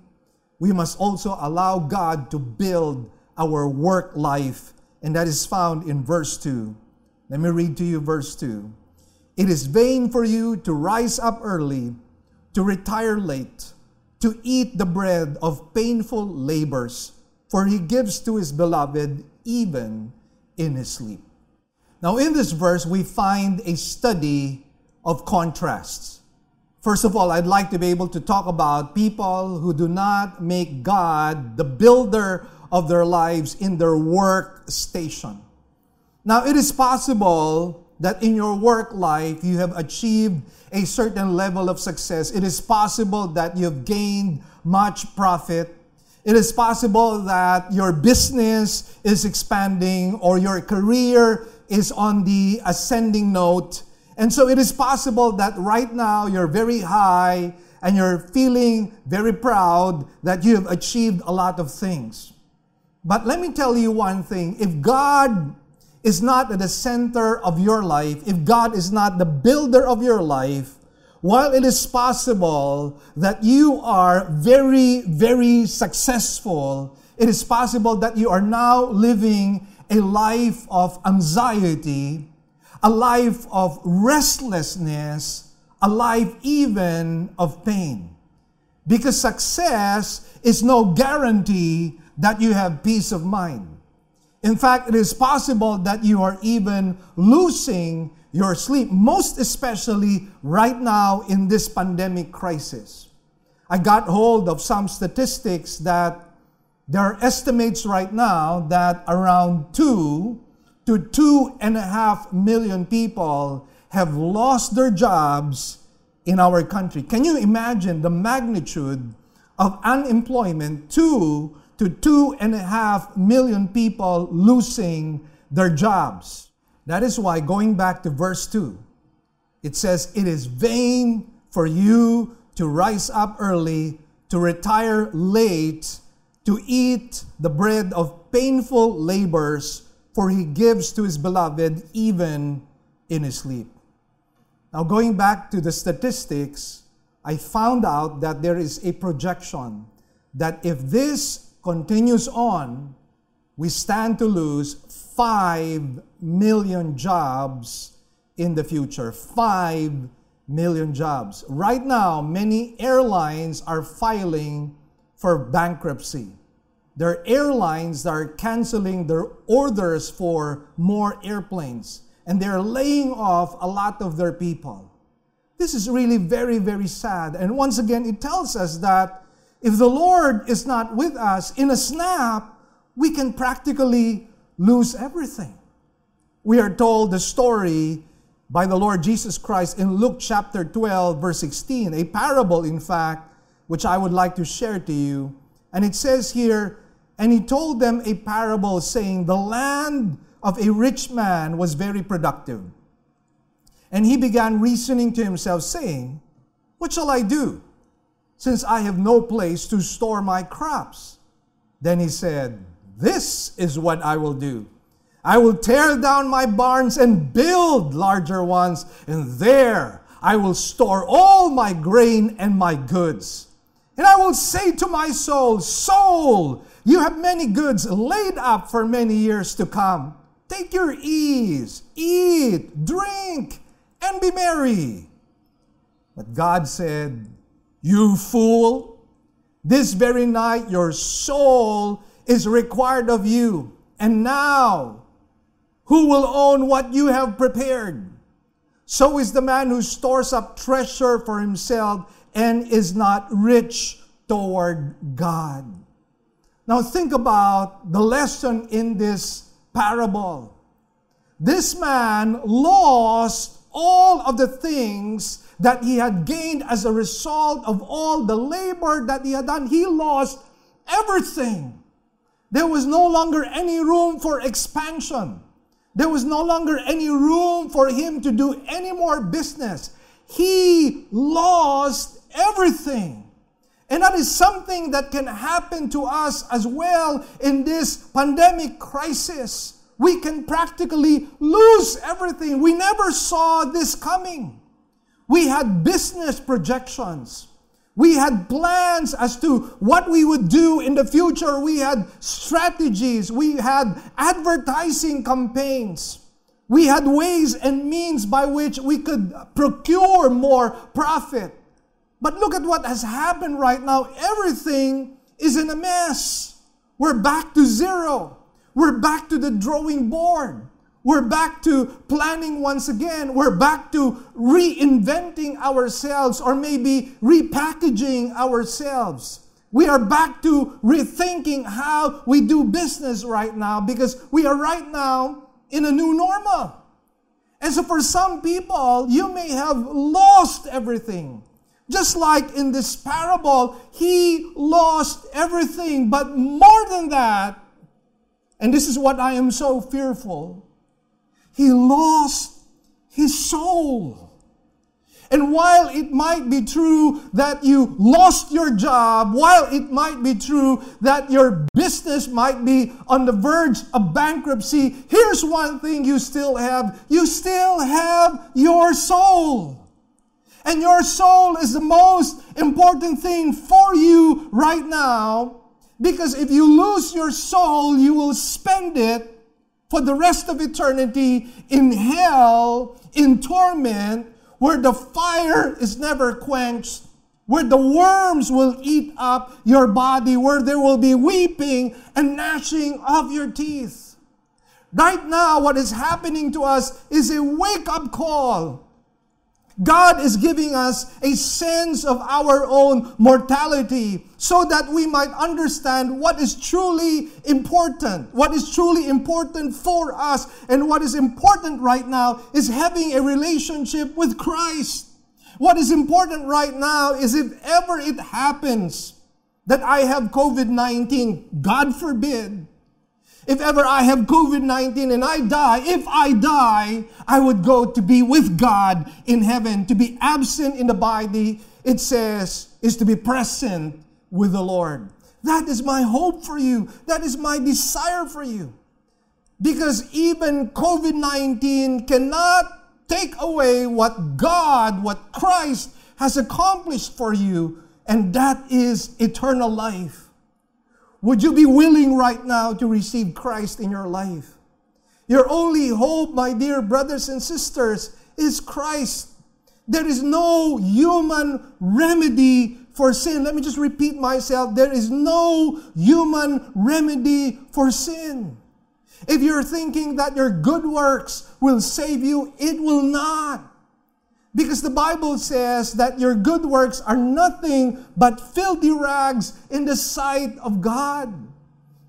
we must also allow God to build our work life. And that is found in verse 2. Let me read to you verse 2. It is vain for you to rise up early, to retire late, to eat the bread of painful labors, for he gives to his beloved even in his sleep. Now, in this verse, we find a study of contrasts. First of all, I'd like to be able to talk about people who do not make God the builder of their lives in their work station. Now, it is possible that in your work life you have achieved a certain level of success. It is possible that you've gained much profit it is possible that your business is expanding or your career is on the ascending note. And so it is possible that right now you're very high and you're feeling very proud that you have achieved a lot of things. But let me tell you one thing. If God is not at the center of your life, if God is not the builder of your life, while it is possible that you are very, very successful, it is possible that you are now living a life of anxiety, a life of restlessness, a life even of pain. Because success is no guarantee that you have peace of mind. In fact, it is possible that you are even losing your sleep, most especially right now in this pandemic crisis. I got hold of some statistics that there are estimates right now that around two to two and a half million people have lost their jobs in our country. Can you imagine the magnitude of unemployment? Two to two and a half million people losing their jobs. That is why, going back to verse 2, it says, It is vain for you to rise up early, to retire late, to eat the bread of painful labors, for he gives to his beloved even in his sleep. Now, going back to the statistics, I found out that there is a projection that if this continues on, we stand to lose 5 million jobs in the future. 5 million jobs. Right now, many airlines are filing for bankruptcy. There are airlines are canceling their orders for more airplanes and they're laying off a lot of their people. This is really very, very sad. And once again, it tells us that if the Lord is not with us in a snap, we can practically lose everything. We are told the story by the Lord Jesus Christ in Luke chapter 12, verse 16, a parable, in fact, which I would like to share to you. And it says here, and he told them a parable saying, The land of a rich man was very productive. And he began reasoning to himself, saying, What shall I do, since I have no place to store my crops? Then he said, This is what I will do. I will tear down my barns and build larger ones, and there I will store all my grain and my goods. And I will say to my soul, Soul, you have many goods laid up for many years to come. Take your ease, eat, drink, and be merry. But God said, You fool, this very night your soul is required of you. And now, who will own what you have prepared? So is the man who stores up treasure for himself and is not rich toward God. Now, think about the lesson in this parable. This man lost all of the things that he had gained as a result of all the labor that he had done. He lost everything. There was no longer any room for expansion. There was no longer any room for him to do any more business. He lost everything. And that is something that can happen to us as well in this pandemic crisis. We can practically lose everything. We never saw this coming. We had business projections. We had plans as to what we would do in the future. We had strategies. We had advertising campaigns. We had ways and means by which we could procure more profit. But look at what has happened right now. Everything is in a mess. We're back to zero. We're back to the drawing board. We're back to planning once again. We're back to reinventing ourselves or maybe repackaging ourselves. We are back to rethinking how we do business right now because we are right now in a new normal. And so for some people, you may have lost everything. Just like in this parable, he lost everything. But more than that, and this is what I am so fearful, he lost his soul. And while it might be true that you lost your job, while it might be true that your business might be on the verge of bankruptcy, here's one thing you still have. You still have your soul. And your soul is the most important thing for you right now. Because if you lose your soul, you will spend it for the rest of eternity in hell, in torment, where the fire is never quenched, where the worms will eat up your body, where there will be weeping and gnashing of your teeth. Right now, what is happening to us is a wake up call God is giving us a sense of our own mortality so that we might understand what is truly important. What is truly important for us and what is important right now is having a relationship with Christ. What is important right now is if ever it happens that I have COVID 19, God forbid, if ever I have COVID 19 and I die, if I die, I would go to be with God in heaven. To be absent in the body, it says, is to be present with the Lord. That is my hope for you. That is my desire for you. Because even COVID 19 cannot take away what God, what Christ has accomplished for you, and that is eternal life. Would you be willing right now to receive Christ in your life? Your only hope, my dear brothers and sisters, is Christ. There is no human remedy for sin. Let me just repeat myself. There is no human remedy for sin. If you're thinking that your good works will save you, it will not. Because the Bible says that your good works are nothing but filthy rags in the sight of God.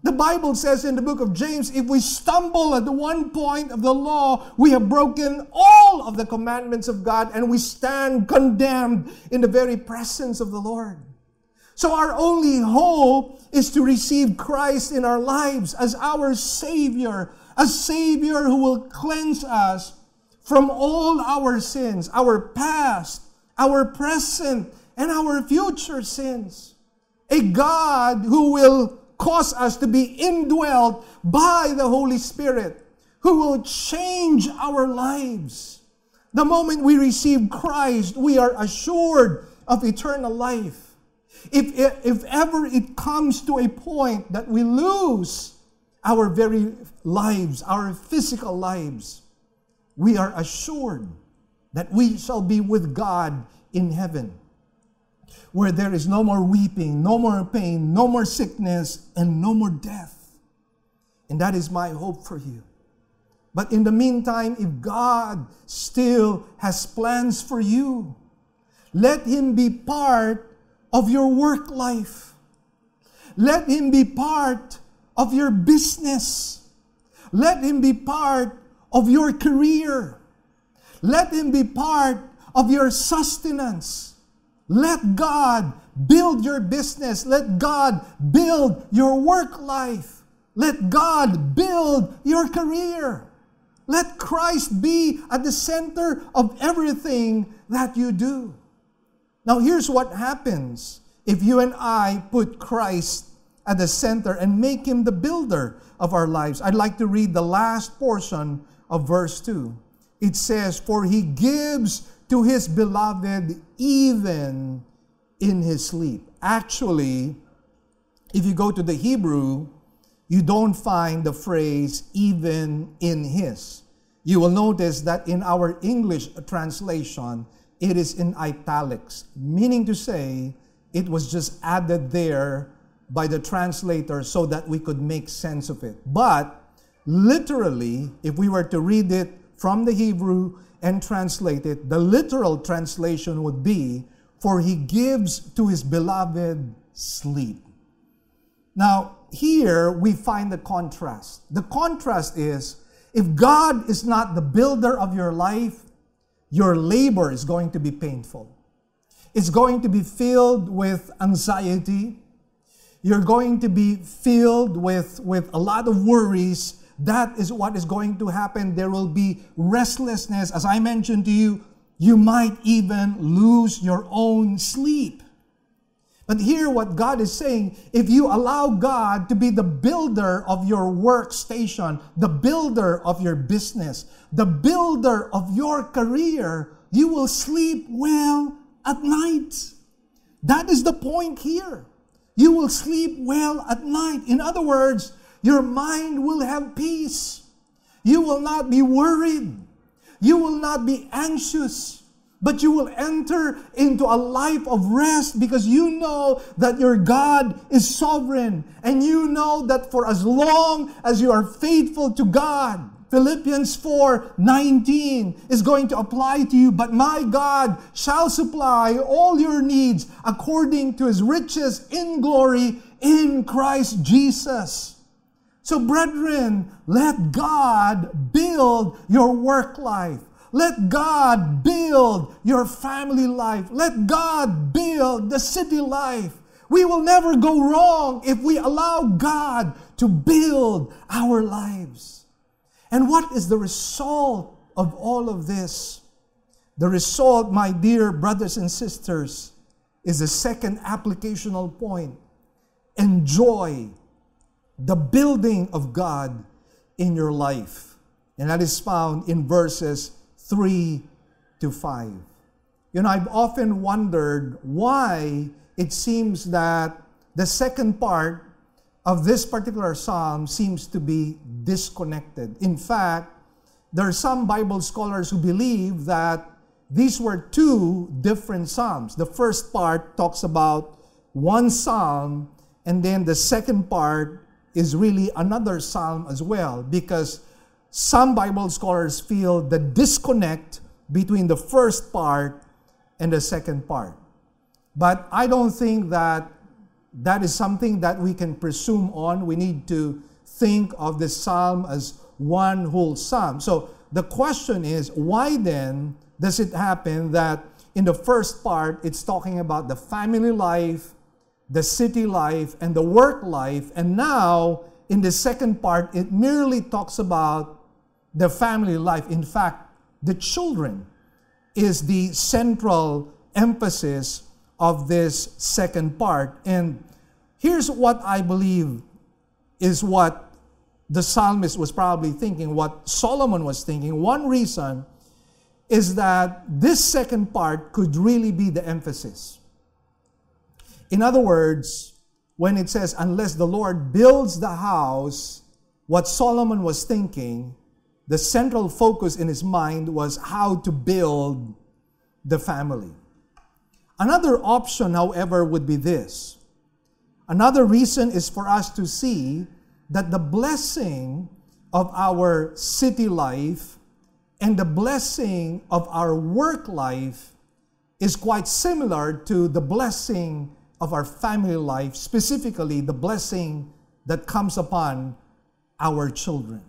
The Bible says in the book of James, if we stumble at the one point of the law, we have broken all of the commandments of God and we stand condemned in the very presence of the Lord. So our only hope is to receive Christ in our lives as our Savior, a Savior who will cleanse us from all our sins, our past, our present, and our future sins. A God who will cause us to be indwelt by the Holy Spirit, who will change our lives. The moment we receive Christ, we are assured of eternal life. If, if ever it comes to a point that we lose our very lives, our physical lives, we are assured that we shall be with God in heaven, where there is no more weeping, no more pain, no more sickness, and no more death. And that is my hope for you. But in the meantime, if God still has plans for you, let Him be part of your work life. Let Him be part of your business. Let Him be part of your career. Let Him be part of your sustenance. Let God build your business. Let God build your work life. Let God build your career. Let Christ be at the center of everything that you do. Now, here's what happens if you and I put Christ at the center and make him the builder of our lives. I'd like to read the last portion of verse 2. It says, For he gives to his beloved even in his sleep. Actually, if you go to the Hebrew, you don't find the phrase even in his. You will notice that in our English translation, it is in italics, meaning to say it was just added there by the translator so that we could make sense of it. But Literally, if we were to read it from the Hebrew and translate it, the literal translation would be, For he gives to his beloved sleep. Now, here we find the contrast. The contrast is if God is not the builder of your life, your labor is going to be painful. It's going to be filled with anxiety. You're going to be filled with, with a lot of worries that is what is going to happen. There will be restlessness. As I mentioned to you, you might even lose your own sleep. But here, what God is saying if you allow God to be the builder of your workstation, the builder of your business, the builder of your career, you will sleep well at night. That is the point here. You will sleep well at night. In other words, your mind will have peace. You will not be worried. You will not be anxious, but you will enter into a life of rest because you know that your God is sovereign and you know that for as long as you are faithful to God, Philippians 4 19 is going to apply to you. But my God shall supply all your needs according to his riches in glory in Christ Jesus. So, brethren, let God build your work life. Let God build your family life. Let God build the city life We will never go wrong if we allow God to build our lives. And what is the result of all of this? The result, my dear brothers and sisters, is the second applicational point. Enjoy the building of God in your life. And that is found in verses 3 to 5. You know, I've often wondered why it seems that the second part of this particular psalm seems to be disconnected. In fact, there are some Bible scholars who believe that these were two different psalms. The first part talks about one psalm, and then the second part is really another psalm as well, because some Bible scholars feel the disconnect between the first part and the second part. But I don't think that that is something that we can presume on. We need to think of this psalm as one whole psalm. So the question is why then does it happen that in the first part it's talking about the family life, the city life, and the work life, and now in the second part it merely talks about the family life. In fact, the children is the central emphasis of this second part. And here's what I believe is what the psalmist was probably thinking, what Solomon was thinking. One reason is that this second part could really be the emphasis. In other words, when it says, unless the Lord builds the house, what Solomon was thinking, the central focus in his mind was how to build the family. Another option, however, would be this. Another reason is for us to see that the blessing of our city life and the blessing of our work life is quite similar to the blessing of our family life, specifically the blessing that comes upon our children.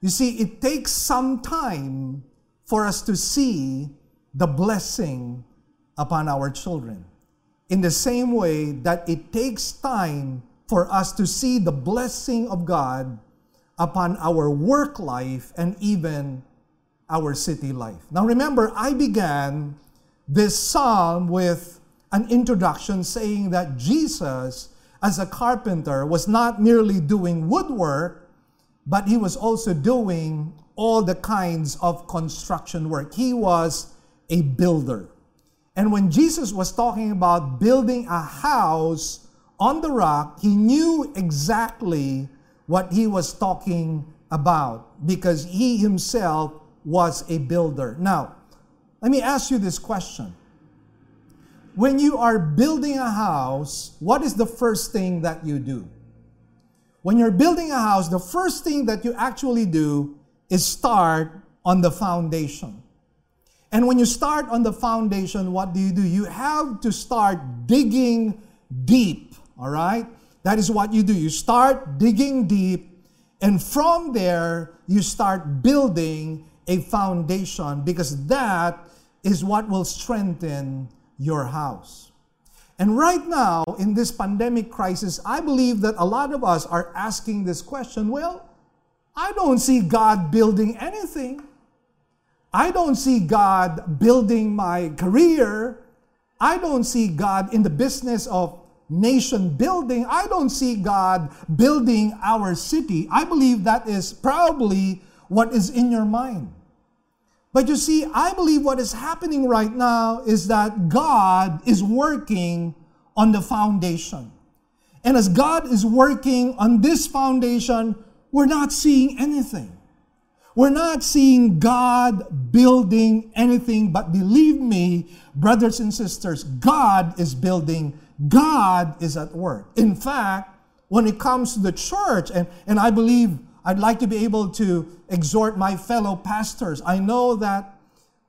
You see, it takes some time for us to see the blessing upon our children. In the same way that it takes time for us to see the blessing of God upon our work life and even our city life. Now remember, I began this psalm with an introduction saying that Jesus, as a carpenter, was not merely doing woodwork, but he was also doing all the kinds of construction work. He was a builder. And when Jesus was talking about building a house on the rock, he knew exactly what he was talking about because he himself was a builder. Now, let me ask you this question. When you are building a house, what is the first thing that you do? When you're building a house, the first thing that you actually do is start on the foundation. And when you start on the foundation, what do you do? You have to start digging deep, all right? That is what you do. You start digging deep, and from there, you start building a foundation because that is what will strengthen your house. And right now, in this pandemic crisis, I believe that a lot of us are asking this question well, I don't see God building anything. I don't see God building my career. I don't see God in the business of nation building. I don't see God building our city. I believe that is probably what is in your mind. But you see, I believe what is happening right now is that God is working on the foundation. And as God is working on this foundation, we're not seeing anything. We're not seeing God building anything, but believe me, brothers and sisters, God is building, God is at work. In fact, when it comes to the church, and, and I believe I'd like to be able to exhort my fellow pastors. I know that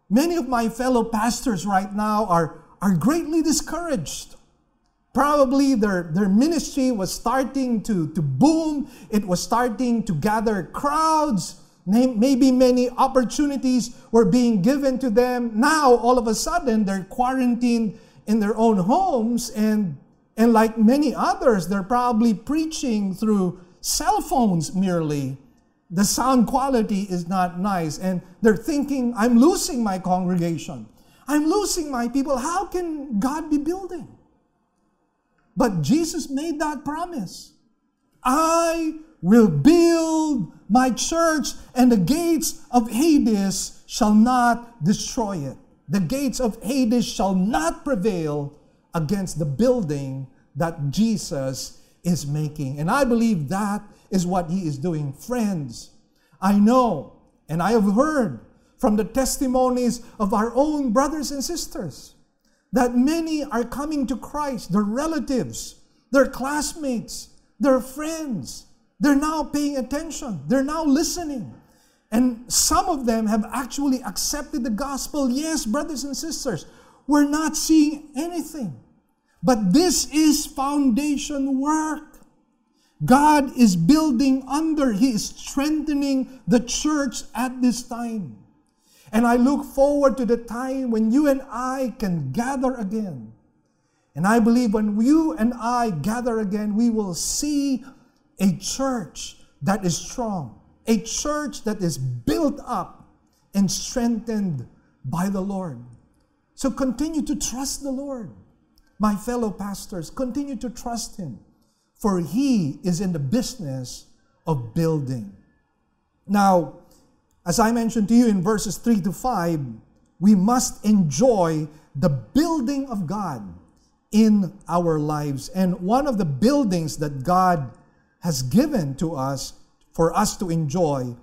many of my fellow pastors right now are, are greatly discouraged. Probably their, their ministry was starting to, to boom, it was starting to gather crowds Maybe many opportunities were being given to them. Now, all of a sudden, they're quarantined in their own homes and And like many others, they're probably preaching through cell phones merely. The sound quality is not nice. And they're thinking, I'm losing my congregation. I'm losing my people. How can God be building? But Jesus made that promise. I will build my church, and the gates of Hades shall not destroy it. The gates of Hades shall not prevail against the building that Jesus is making. And I believe that is what he is doing. Friends, I know and I have heard from the testimonies of our own brothers and sisters that many are coming to Christ, their relatives, their classmates, their friends. They're now paying attention, they're now listening. And some of them have actually accepted the gospel. Yes, brothers and sisters, we're not seeing anything. But this is foundation work. God is building under, He is strengthening the church at this time. And I look forward to the time when you and I can gather again. And I believe when you and I gather again, we will see a church that is strong, a church that is built up and strengthened by the Lord. So continue to trust the Lord. My fellow pastors, continue to trust Him, for He is in the business of building. Now, as I mentioned to you in verses 3 to 5, we must enjoy the building of God in our lives. And one of the buildings that God has given to us for us to enjoy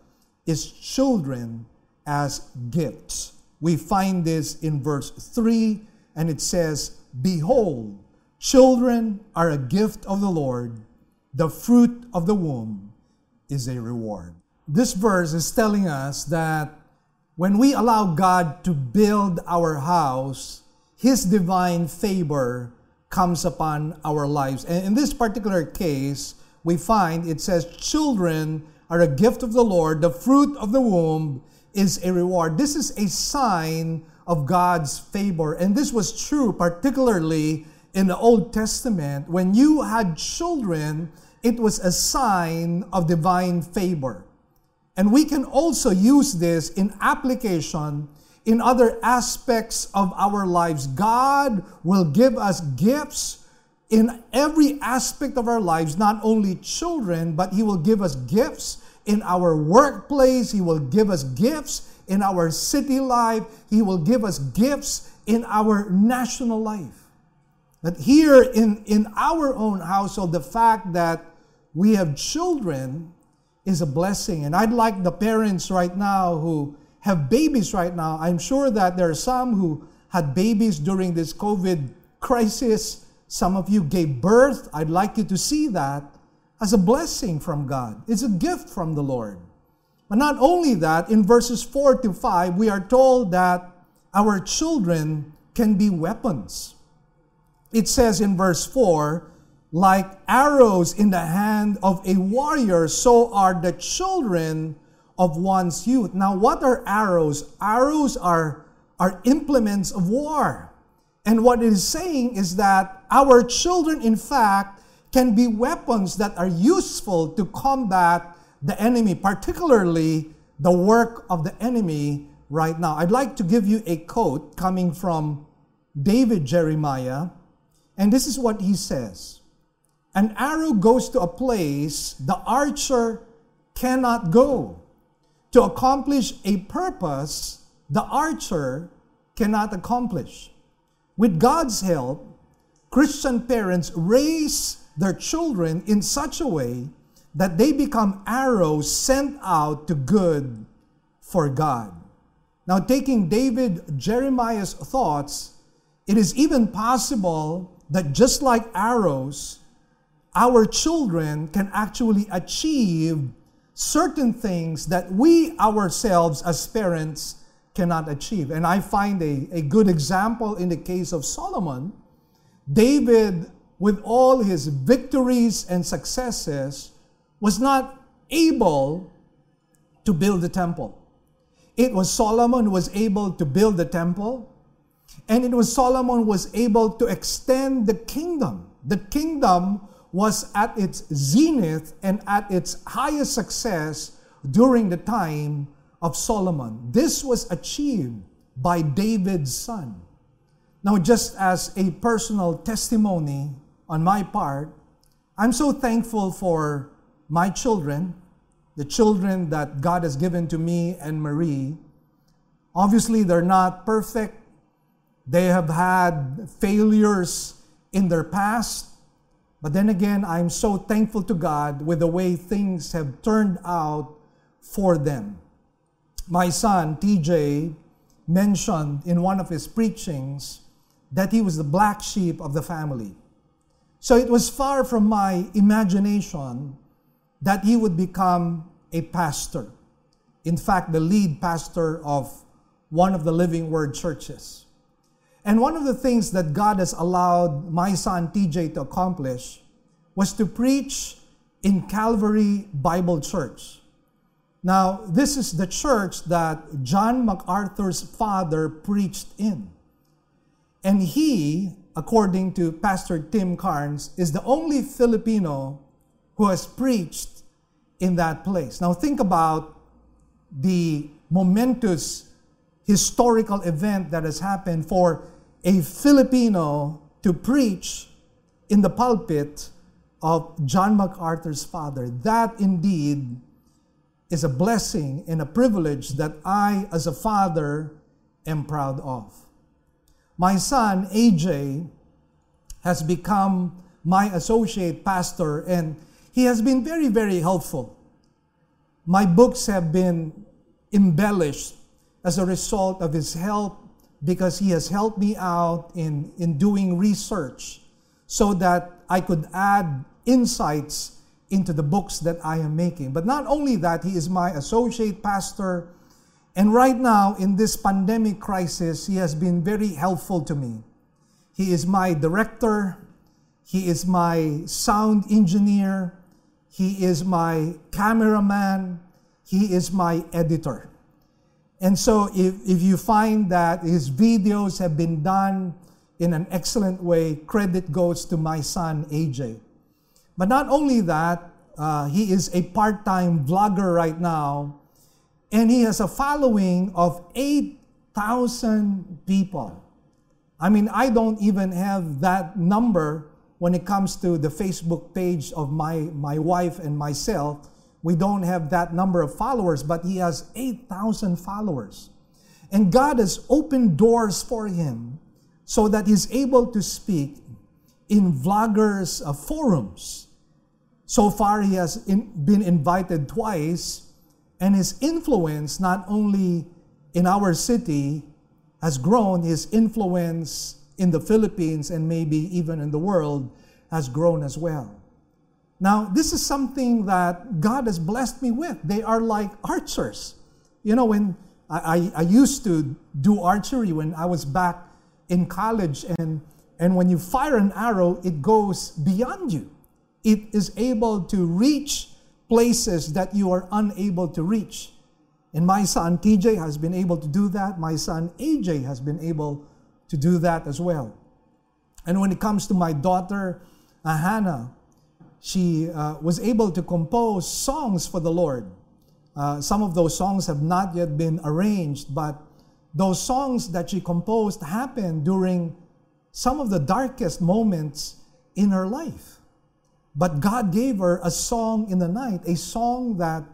is children as gifts. We find this in verse 3, and it says, Behold, children are a gift of the Lord, the fruit of the womb is a reward. This verse is telling us that when we allow God to build our house, His divine favor comes upon our lives. And in this particular case, we find it says, Children are a gift of the Lord, the fruit of the womb is a reward. This is a sign of God's favor. And this was true particularly in the Old Testament. When you had children, it was a sign of divine favor. And we can also use this in application in other aspects of our lives. God will give us gifts in every aspect of our lives, not only children, but He will give us gifts in our workplace, He will give us gifts in our city life. He will give us gifts in our national life. But here in, in our own household, the fact that we have children is a blessing. And I'd like the parents right now who have babies right now, I'm sure that there are some who had babies during this COVID crisis. Some of you gave birth. I'd like you to see that as a blessing from God. It's a gift from the Lord. But not only that, in verses 4 to 5, we are told that our children can be weapons. It says in verse 4, like arrows in the hand of a warrior, so are the children of one's youth. Now, what are arrows? Arrows are, are implements of war. And what it is saying is that our children, in fact, can be weapons that are useful to combat the enemy, particularly the work of the enemy right now. I'd like to give you a quote coming from David Jeremiah, and this is what he says An arrow goes to a place the archer cannot go. To accomplish a purpose the archer cannot accomplish. With God's help, Christian parents raise their children in such a way that they become arrows sent out to good for God. Now, taking David Jeremiah's thoughts, it is even possible that just like arrows, our children can actually achieve certain things that we ourselves as parents cannot achieve. And I find a, a good example in the case of Solomon. David, with all his victories and successes, was not able to build the temple. It was Solomon who was able to build the temple, and it was Solomon who was able to extend the kingdom. The kingdom was at its zenith and at its highest success during the time of Solomon. This was achieved by David's son. Now, just as a personal testimony on my part, I'm so thankful for my children, the children that God has given to me and Marie. Obviously, they're not perfect. They have had failures in their past. But then again, I'm so thankful to God with the way things have turned out for them. My son, TJ, mentioned in one of his preachings that he was the black sheep of the family. So it was far from my imagination that he would become a pastor. In fact, the lead pastor of one of the Living Word churches. And one of the things that God has allowed my son TJ to accomplish was to preach in Calvary Bible Church. Now, this is the church that John MacArthur's father preached in. And he, according to Pastor Tim Carnes, is the only Filipino who has preached in that place. Now, think about the momentous historical event that has happened for a Filipino to preach in the pulpit of John MacArthur's father. That indeed is a blessing and a privilege that I, as a father, am proud of. My son, AJ, has become my associate pastor, and he has been very, very helpful. My books have been embellished as a result of his help because he has helped me out in, in doing research so that I could add insights into the books that I am making. But not only that, he is my associate pastor and right now, in this pandemic crisis, he has been very helpful to me. He is my director, he is my sound engineer, he is my cameraman, he is my editor. And so, if, if you find that his videos have been done in an excellent way, credit goes to my son, AJ. But not only that, uh, he is a part time vlogger right now and he has a following of 8,000 people. I mean, I don't even have that number when it comes to the Facebook page of my, my wife and myself. We don't have that number of followers, but he has 8,000 followers. And God has opened doors for him so that he's able to speak in vloggers' uh, forums. So far, he has in, been invited twice and his influence, not only in our city, has grown, his influence in the Philippines and maybe even in the world has grown as well. Now, this is something that God has blessed me with. They are like archers. You know, when I, I, I used to do archery when I was back in college, and, and when you fire an arrow, it goes beyond you. It is able to reach places that you are unable to reach. And my son TJ has been able to do that. My son AJ has been able to do that as well. And when it comes to my daughter uh, Hannah, she uh, was able to compose songs for the Lord. Uh, some of those songs have not yet been arranged, but those songs that she composed happened during some of the darkest moments in her life. But God gave her a song in the night, a song that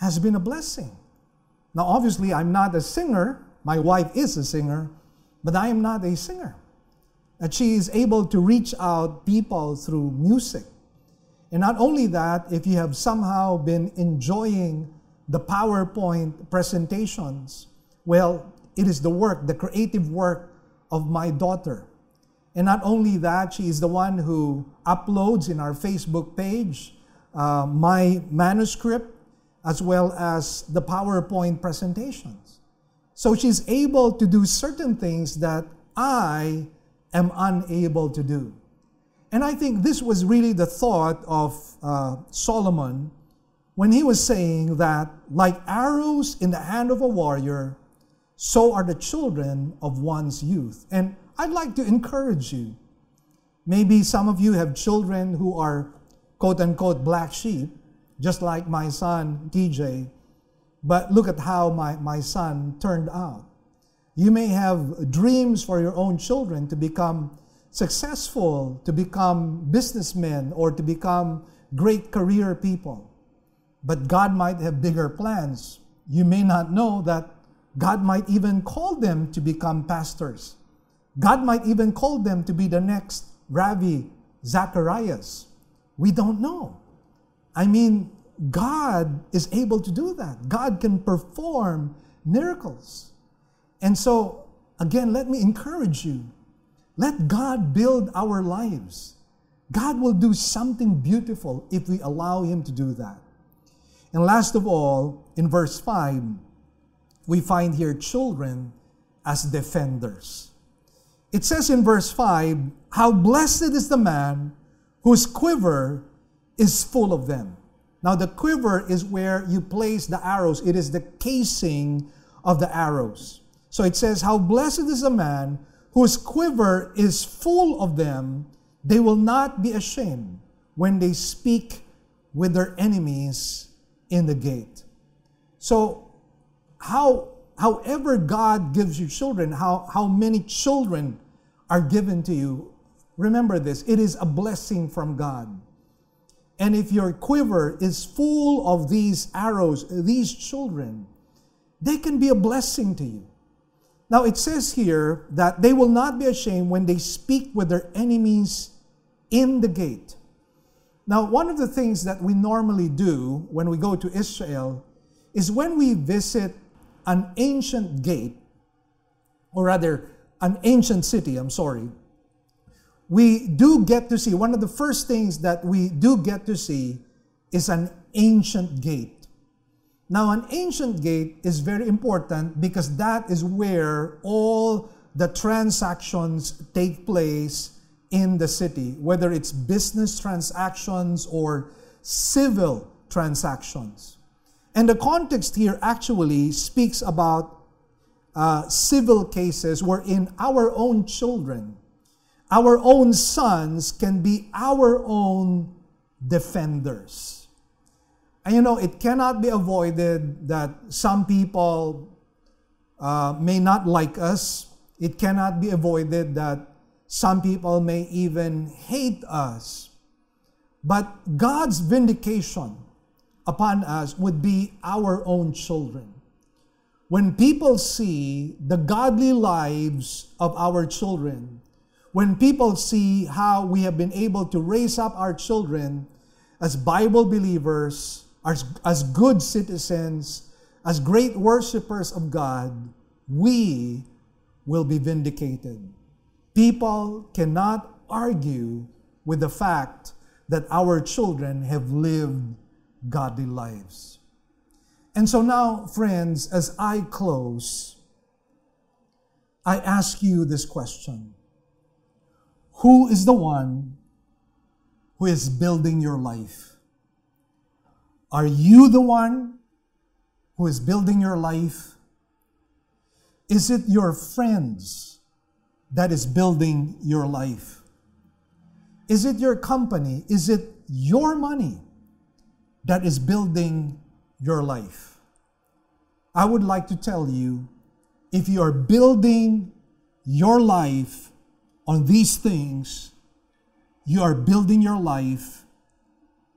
has been a blessing. Now, obviously, I'm not a singer. My wife is a singer, but I am not a singer. And she is able to reach out people through music. And not only that, if you have somehow been enjoying the PowerPoint presentations, well, it is the work, the creative work of my daughter. And not only that, she is the one who uploads in our Facebook page uh, my manuscript as well as the PowerPoint presentations. So she's able to do certain things that I am unable to do. And I think this was really the thought of uh, Solomon when he was saying that, like arrows in the hand of a warrior, so are the children of one's youth. And I'd like to encourage you Maybe some of you have children who are quote unquote black sheep, just like my son TJ. But look at how my, my son turned out. You may have dreams for your own children to become successful, to become businessmen, or to become great career people. But God might have bigger plans. You may not know that God might even call them to become pastors. God might even call them to be the next Ravi Zacharias. We don't know. I mean, God is able to do that. God can perform miracles. And so, again, let me encourage you. Let God build our lives. God will do something beautiful if we allow Him to do that. And last of all, in verse 5, we find here children as defenders. It says in verse 5 How blessed is the man whose quiver is full of them. Now, the quiver is where you place the arrows, it is the casing of the arrows. So it says, How blessed is the man whose quiver is full of them. They will not be ashamed when they speak with their enemies in the gate. So, how, however God gives you children, how, how many children are given to you, remember this it is a blessing from God. And if your quiver is full of these arrows, these children, they can be a blessing to you. Now it says here that they will not be ashamed when they speak with their enemies in the gate. Now, one of the things that we normally do when we go to Israel is when we visit an ancient gate, or rather, an ancient city, I'm sorry, we do get to see, one of the first things that we do get to see is an ancient gate. Now, an ancient gate is very important because that is where all the transactions take place in the city, whether it's business transactions or civil transactions. And the context here actually speaks about uh, civil cases wherein our own children, our own sons can be our own defenders. And you know, it cannot be avoided that some people uh, may not like us. It cannot be avoided that some people may even hate us. But God's vindication upon us would be our own children. When people see the godly lives of our children, when people see how we have been able to raise up our children as Bible believers, as, as good citizens, as great worshipers of God, we will be vindicated. People cannot argue with the fact that our children have lived godly lives. And so now, friends, as I close, I ask you this question Who is the one who is building your life? Are you the one who is building your life? Is it your friends? that is building your life? Is it your company? Is it your money that is building your life? I would like to tell you if you are building your life on these things, you are building your life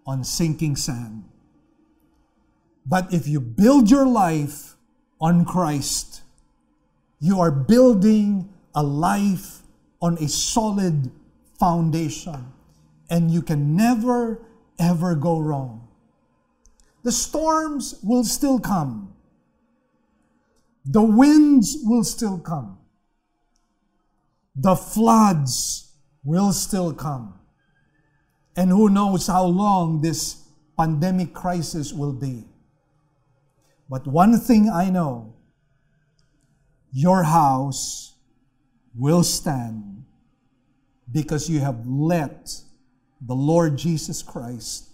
on sinking sand. But if you build your life on Christ, you are building a life on a solid foundation, and you can never, ever go wrong. The storms will still come, the winds will still come, the floods will still come. And who knows how long this pandemic crisis will be. But one thing I know your house will stand because you have let the Lord Jesus Christ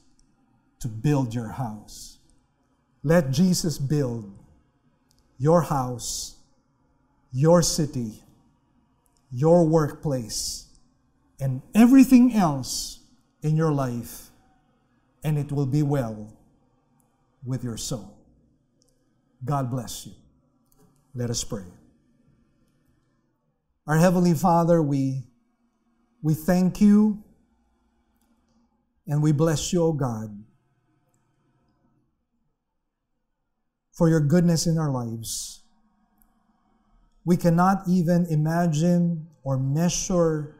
to build your house. Let Jesus build your house, your city, your workplace, and everything else in your life, and it will be well with your soul. God bless you. Let us pray. Our Heavenly Father, we, we thank you and we bless you, O God, for your goodness in our lives. We cannot even imagine or measure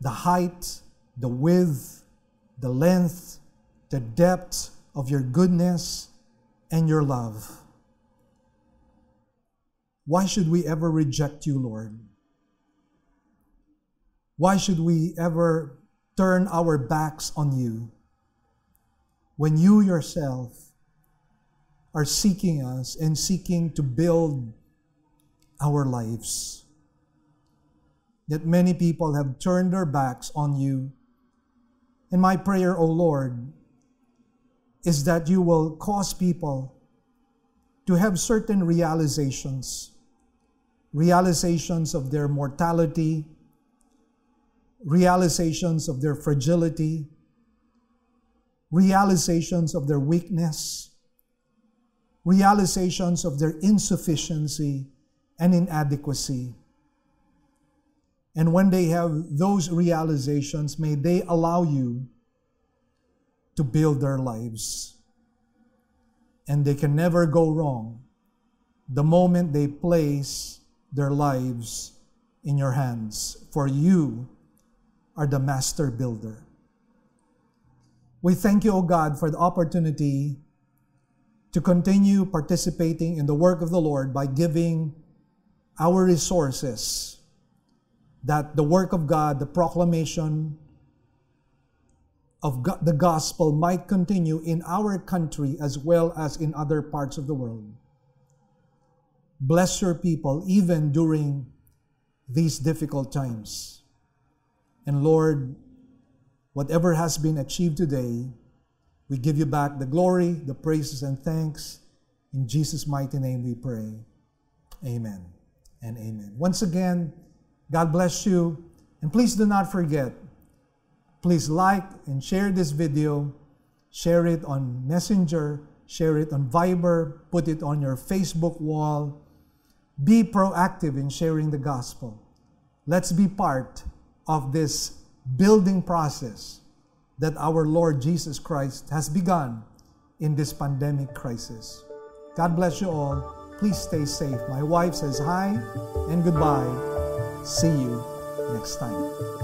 the height, the width, the length, the depth of your goodness and your love. Why should we ever reject you, Lord? Why should we ever turn our backs on you when you yourself are seeking us and seeking to build our lives? Yet many people have turned their backs on you. And my prayer, O Lord, is that you will cause people to have certain realizations realizations of their mortality, realizations of their fragility, realizations of their weakness, realizations of their insufficiency and inadequacy. And when they have those realizations, may they allow you to build their lives. And they can never go wrong the moment they place their lives in your hands, for you are the master builder. We thank you, O God, for the opportunity to continue participating in the work of the Lord by giving our resources that the work of God, the proclamation of the gospel might continue in our country as well as in other parts of the world. Bless your people even during these difficult times. And Lord, whatever has been achieved today, we give you back the glory, the praises, and thanks. In Jesus' mighty name we pray. Amen and amen. Once again, God bless you. And please do not forget, please like and share this video. Share it on Messenger, share it on Viber, put it on your Facebook wall. Be proactive in sharing the gospel. Let's be part of this building process that our Lord Jesus Christ has begun in this pandemic crisis. God bless you all. Please stay safe. My wife says hi and goodbye. See you next time.